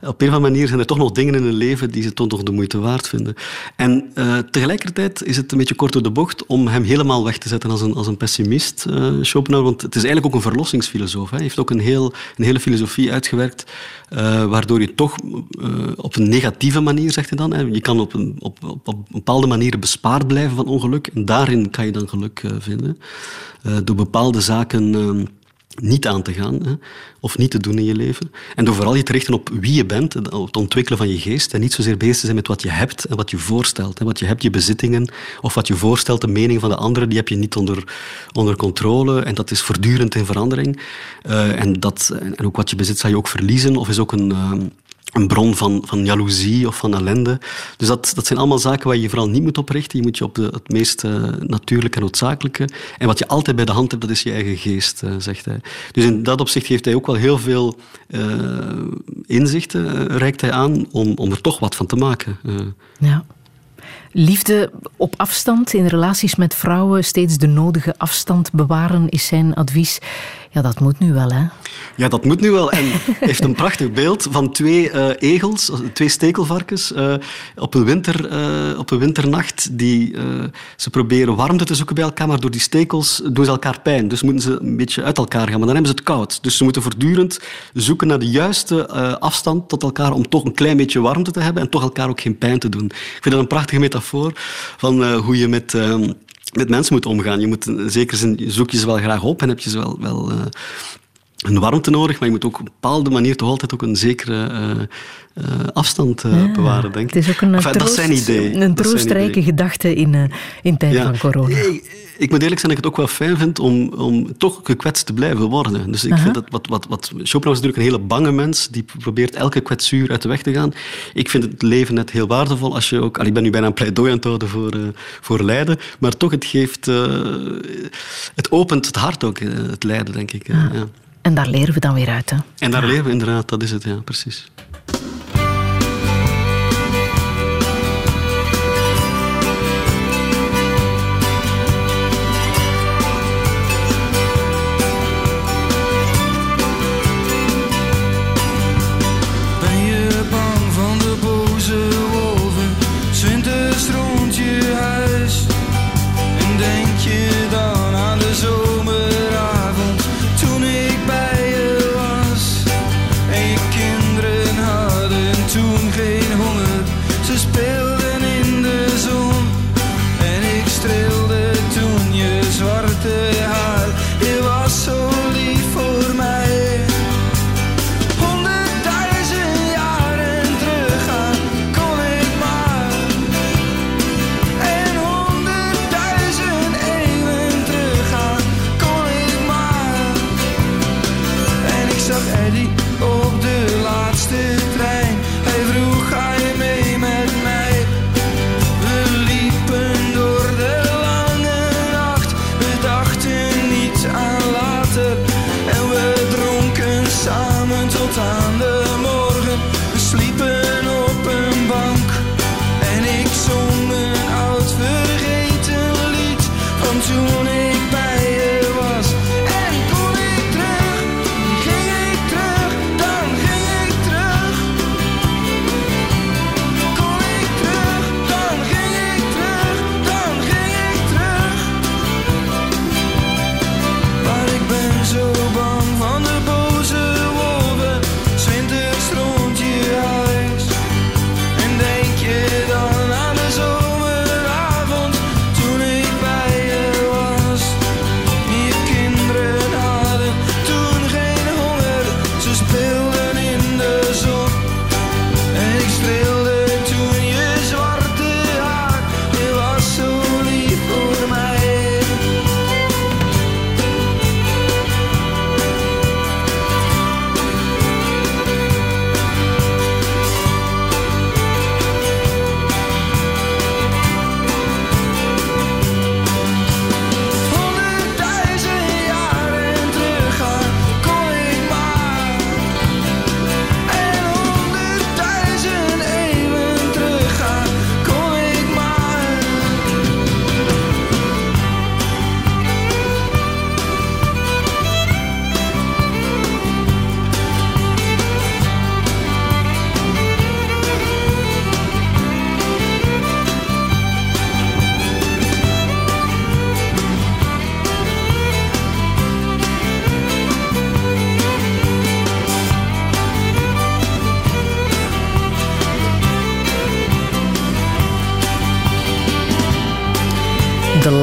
op een of andere manier zijn er toch nog dingen in hun leven die ze toch nog de moeite waard vinden. En tegelijkertijd is het een beetje kort door de bocht om hem helemaal weg te zetten als een, als een pessimist, Schopenhauer. Want het is eigenlijk ook een verlossingsfilosoof. Hij heeft ook een, heel, een hele filosofie uitgewerkt waardoor je toch op een negatieve manier, zegt hij dan, hè, je kan op, een, op, op, bepaalde manieren bespaard blijven van ongeluk en daarin kan je dan geluk vinden. door bepaalde zaken zaken ehm, niet aan te gaan hè, of niet te doen in je leven. En door vooral je te richten op wie je bent, op het ontwikkelen van je geest en niet zozeer bezig te zijn met wat je hebt en wat je voorstelt. Hè. Wat je hebt, je bezittingen, of wat je voorstelt, de mening van de anderen, die heb je niet onder, onder controle en dat is voortdurend in verandering. Uh, en, dat, en ook wat je bezit zal je ook verliezen of is ook een... Uh, een bron van, van jaloezie of van ellende. Dus dat, dat zijn allemaal zaken waar je je vooral niet moet oprichten. Je moet je op de, het meest uh, natuurlijke en noodzakelijke. En wat je altijd bij de hand hebt, dat is je eigen geest, uh, zegt hij. Dus in dat opzicht geeft hij ook wel heel veel uh, inzichten, reikt hij aan, om, om er toch wat van te maken. Ja. Liefde op afstand, in relaties met vrouwen, steeds de nodige afstand bewaren, is zijn advies. Ja, dat moet nu wel, hè? Ja, dat moet nu wel. En heeft een prachtig beeld van twee uh, egels, twee stekelvarkens, uh, op, een winter, op een winternacht. Die, ze proberen warmte te zoeken bij elkaar, maar door die stekels doen ze elkaar pijn. Dus moeten ze een beetje uit elkaar gaan, maar dan hebben ze het koud. Dus ze moeten voortdurend zoeken naar de juiste afstand tot elkaar om toch een klein beetje warmte te hebben en toch elkaar ook geen pijn te doen. Ik vind dat een prachtige metafoor van hoe je met ehm, met mensen moet omgaan. Je moet in zekere zin zoek je ze wel graag op en heb je ze wel, wel uh, een warmte nodig, maar je moet ook op een bepaalde manier toch altijd ook een zekere uh, uh, afstand uh, bewaren, denk ik. Het is ook een, enfin, troost, dat zijn een troostrijke gedachte in, in tijden ja. van corona. Ik, ik moet eerlijk zijn dat ik het ook wel fijn vind om, om toch gekwetst te blijven worden. Dus ik Aha. vind dat wat, wat, wat natuurlijk een hele bange mens die probeert elke kwetsuur uit de weg te gaan. Ik vind het leven net heel waardevol als je ook... Al, ik ben nu bijna een pleidooi aan het houden voor, voor lijden, maar toch het geeft... het opent het hart ook, het lijden, denk ik. Ja. Ja. En daar leren we dan weer uit. Hè? En daar leren we inderdaad, dat is het, ja, precies.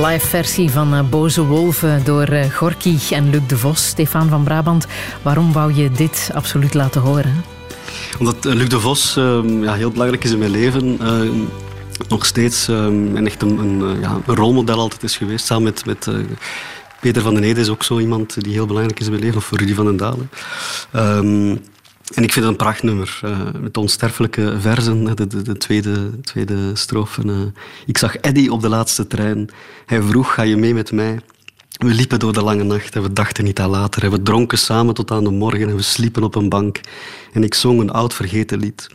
Live versie van uh, Boze Wolven door uh, Gorky en Luc de Vos. Stefan van Brabant, waarom wou je dit absoluut laten horen? Omdat uh, Luc de Vos ehm, ja, heel belangrijk is in mijn leven. Ehm, nog steeds um, en echt een, ja, een, rolmodel altijd is geweest. Samen met, met Peter van den Ede is ook zo iemand die heel belangrijk is in mijn leven. Of Rudy van den Dalen. En ik vind het een prachtnummer. Uh, met onsterfelijke verzen, de, de, de tweede, tweede strofe. Uh, ik zag Eddy op de laatste trein. Hij vroeg, ga je mee met mij? We liepen door de lange nacht en we dachten niet aan later. En we dronken samen tot aan de morgen en we sliepen op een bank. En ik zong een oud vergeten lied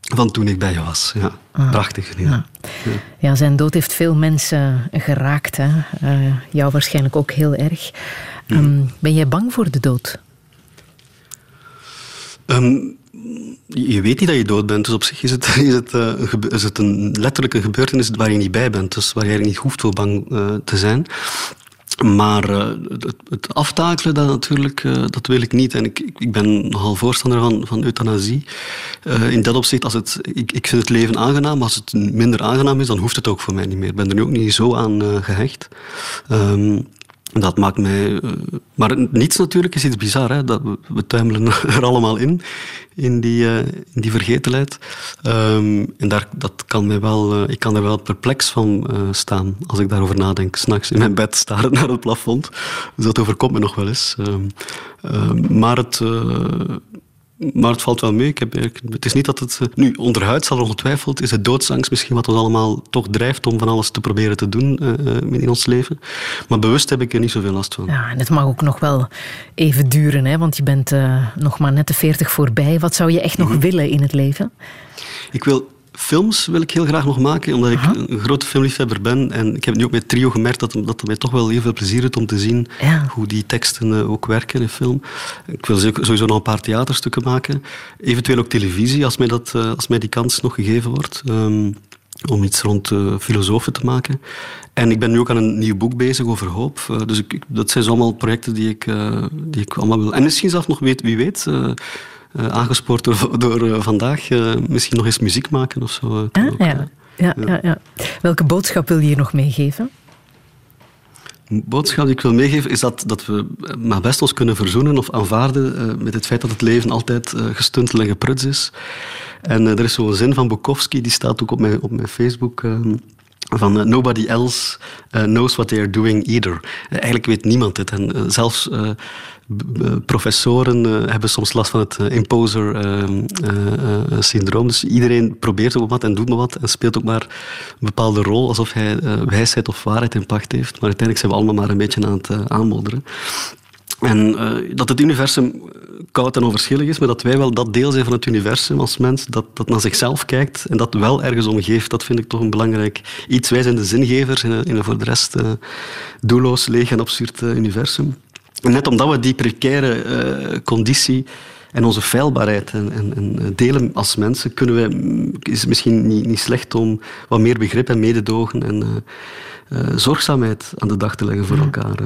van toen ik bij je was. Ja, ah, prachtig. Ja. Ja. ja. zijn dood heeft veel mensen geraakt. Hè? Uh, jou waarschijnlijk ook heel erg. Um, ben jij bang voor de dood? Um, je weet niet dat je dood bent, dus op zich is het, is het, uh, is het een letterlijke gebeurtenis waar je niet bij bent, dus waar je niet hoeft voor bang uh, te zijn. Maar uh, het, aftakelen, dat natuurlijk, dat wil ik niet. En ik, ik ben nogal voorstander van, van euthanasie. in dat opzicht, als het, ik, ik vind het leven aangenaam. Als het minder aangenaam is, dan hoeft het ook voor mij niet meer. Ik ben er nu ook niet zo aan gehecht. Um, dat maakt mij... Uh, maar niets natuurlijk is iets bizar. Hè? Dat, we tuimelen er allemaal in, in die, uh, in die vergetelheid. Um, en daar, dat kan mij wel, uh, ik kan er wel perplex van staan als ik daarover nadenk. S'nachts in mijn bed staren naar het plafond. Dus dat overkomt me nog wel eens. Um, maar het maar het valt wel mee. Ik heb, het is niet dat het... Eh, nu, onderhuid zal ongetwijfeld, is het doodsangst misschien wat ons allemaal toch drijft om van alles te proberen te doen uh, in ons leven. Maar bewust heb ik er niet zoveel last van. Ja, en het mag ook nog wel even duren, hè? want je bent uh, nog maar net de veertig voorbij. Wat zou je echt nog mhm. willen in het leven? Ik wil films wil ik heel graag nog maken, omdat ik een grote filmliefhebber ben. En ik heb nu ook met Trio gemerkt dat, dat het mij toch wel heel veel plezier doet om te zien hoe die teksten uh, ook werken in film. Ik wil sowieso nog een paar theaterstukken maken. Eventueel ook televisie, als mij, dat, uh, als mij die kans nog gegeven wordt. Um, om iets rond uh, filosofen te maken. En ik ben nu ook aan een nieuw boek bezig over hoop. dus ik, dat zijn allemaal projecten die ik, die ik allemaal wil. En misschien zelf nog weet, wie weet aangespoord door, door uh, vandaag uh, misschien nog eens muziek maken of zo. Ah, ook, ja. Ja, ja. Ja, Welke boodschap wil je hier nog meegeven? Een boodschap die ik wil meegeven is dat, dat we maar best ons kunnen verzoenen of aanvaarden met het feit dat het leven altijd gestuntel en gepruts is. En er is zo'n zin van Bukowski, die staat ook op mijn, op mijn Facebook van nobody else knows what they are doing either. eigenlijk weet niemand het. En zelfs professoren hebben soms last van het imposer-syndroom. dus iedereen probeert ook wat en doet maar wat en speelt ook maar een bepaalde rol, alsof hij wijsheid of waarheid in pacht heeft. Maar uiteindelijk zijn we allemaal maar een beetje aan het aanmodderen. En dat het universum koud en onverschillig is, maar dat wij wel dat deel zijn van het universum als mens, dat, dat naar zichzelf kijkt en dat wel ergens omgeeft, dat vind ik toch een belangrijk iets. Wij zijn de zingevers in een, in een voor de rest doelloos, leeg en absurd universum. Net omdat we die precaire uh, conditie en onze feilbaarheid en, en, en, delen als mensen, kunnen we, is het misschien niet, niet slecht om wat meer begrip en mededogen en uh, uh, zorgzaamheid aan de dag te leggen voor elkaar.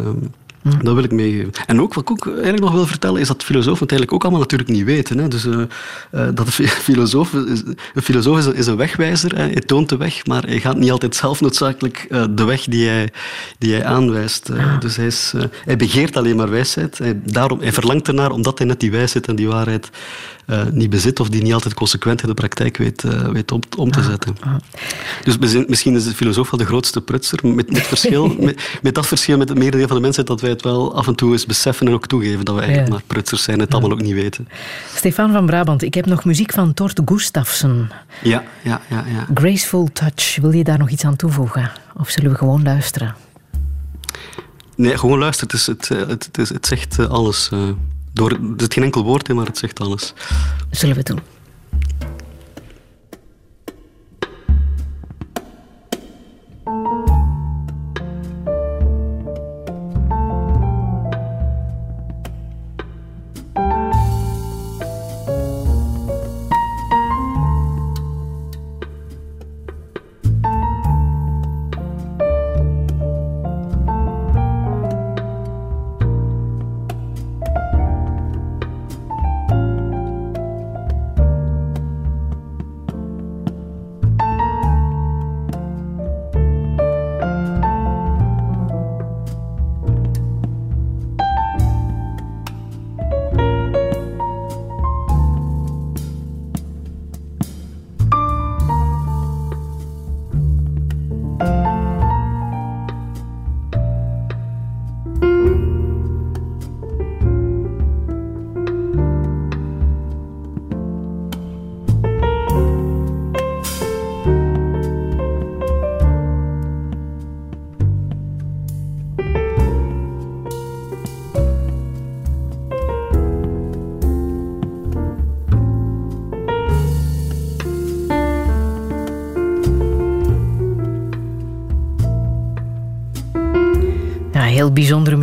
Mm. Dat wil ik meegeven. En ook wat ik ook eigenlijk nog wil vertellen, is dat filosofen het eigenlijk ook allemaal natuurlijk niet weten. Hè. Dus uh, uh, dat een filosoof, is, een filosoof is, is een wegwijzer. Hè. Hij toont de weg, maar hij gaat niet altijd zelf noodzakelijk uh, de weg die hij, die hij aanwijst. Ja. Dus hij, is, hij begeert alleen maar wijsheid. Hij, daarom, hij verlangt ernaar omdat hij net die wijsheid en die waarheid uh, niet bezit of die niet altijd consequent in de praktijk weet, uh, weet om, om, te zetten. Dus misschien is de filosoof wel de grootste prutser, met, met, verschil, met, met, dat verschil met het merendeel van de mensen dat wij het wel af en toe eens beseffen en ook toegeven dat we eigenlijk maar prutsers zijn en het allemaal ook niet weten. Stefan van Brabant, ik heb nog muziek van Tort Gustafsson. Ja, ja, ja, ja. Graceful Touch, wil je daar nog iets aan toevoegen? Of zullen we gewoon luisteren? Nee, gewoon luisteren. Het, is, het, het, het, het zegt alles. Door, er zit geen enkel woord in, maar het zegt alles. Zullen we doen.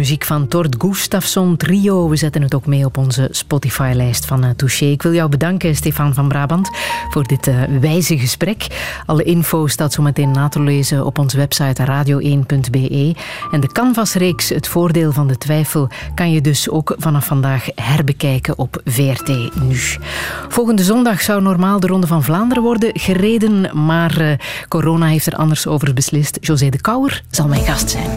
Muziek van Tord Gustafsson Trio. We zetten het ook mee op onze Spotify-lijst van uh, Touché. Ik wil jou bedanken, Stefan van Brabant, voor dit uh, wijze gesprek. Alle info staat zo meteen na te lezen op onze website radio1.be. En de Canvas-reeks Het Voordeel van de Twijfel kan je dus ook vanaf vandaag herbekijken op VRT Nu. Volgende zondag zou normaal de Ronde van Vlaanderen worden gereden, maar uh, corona heeft er anders over beslist. José de Kouwer zal mijn gast zijn.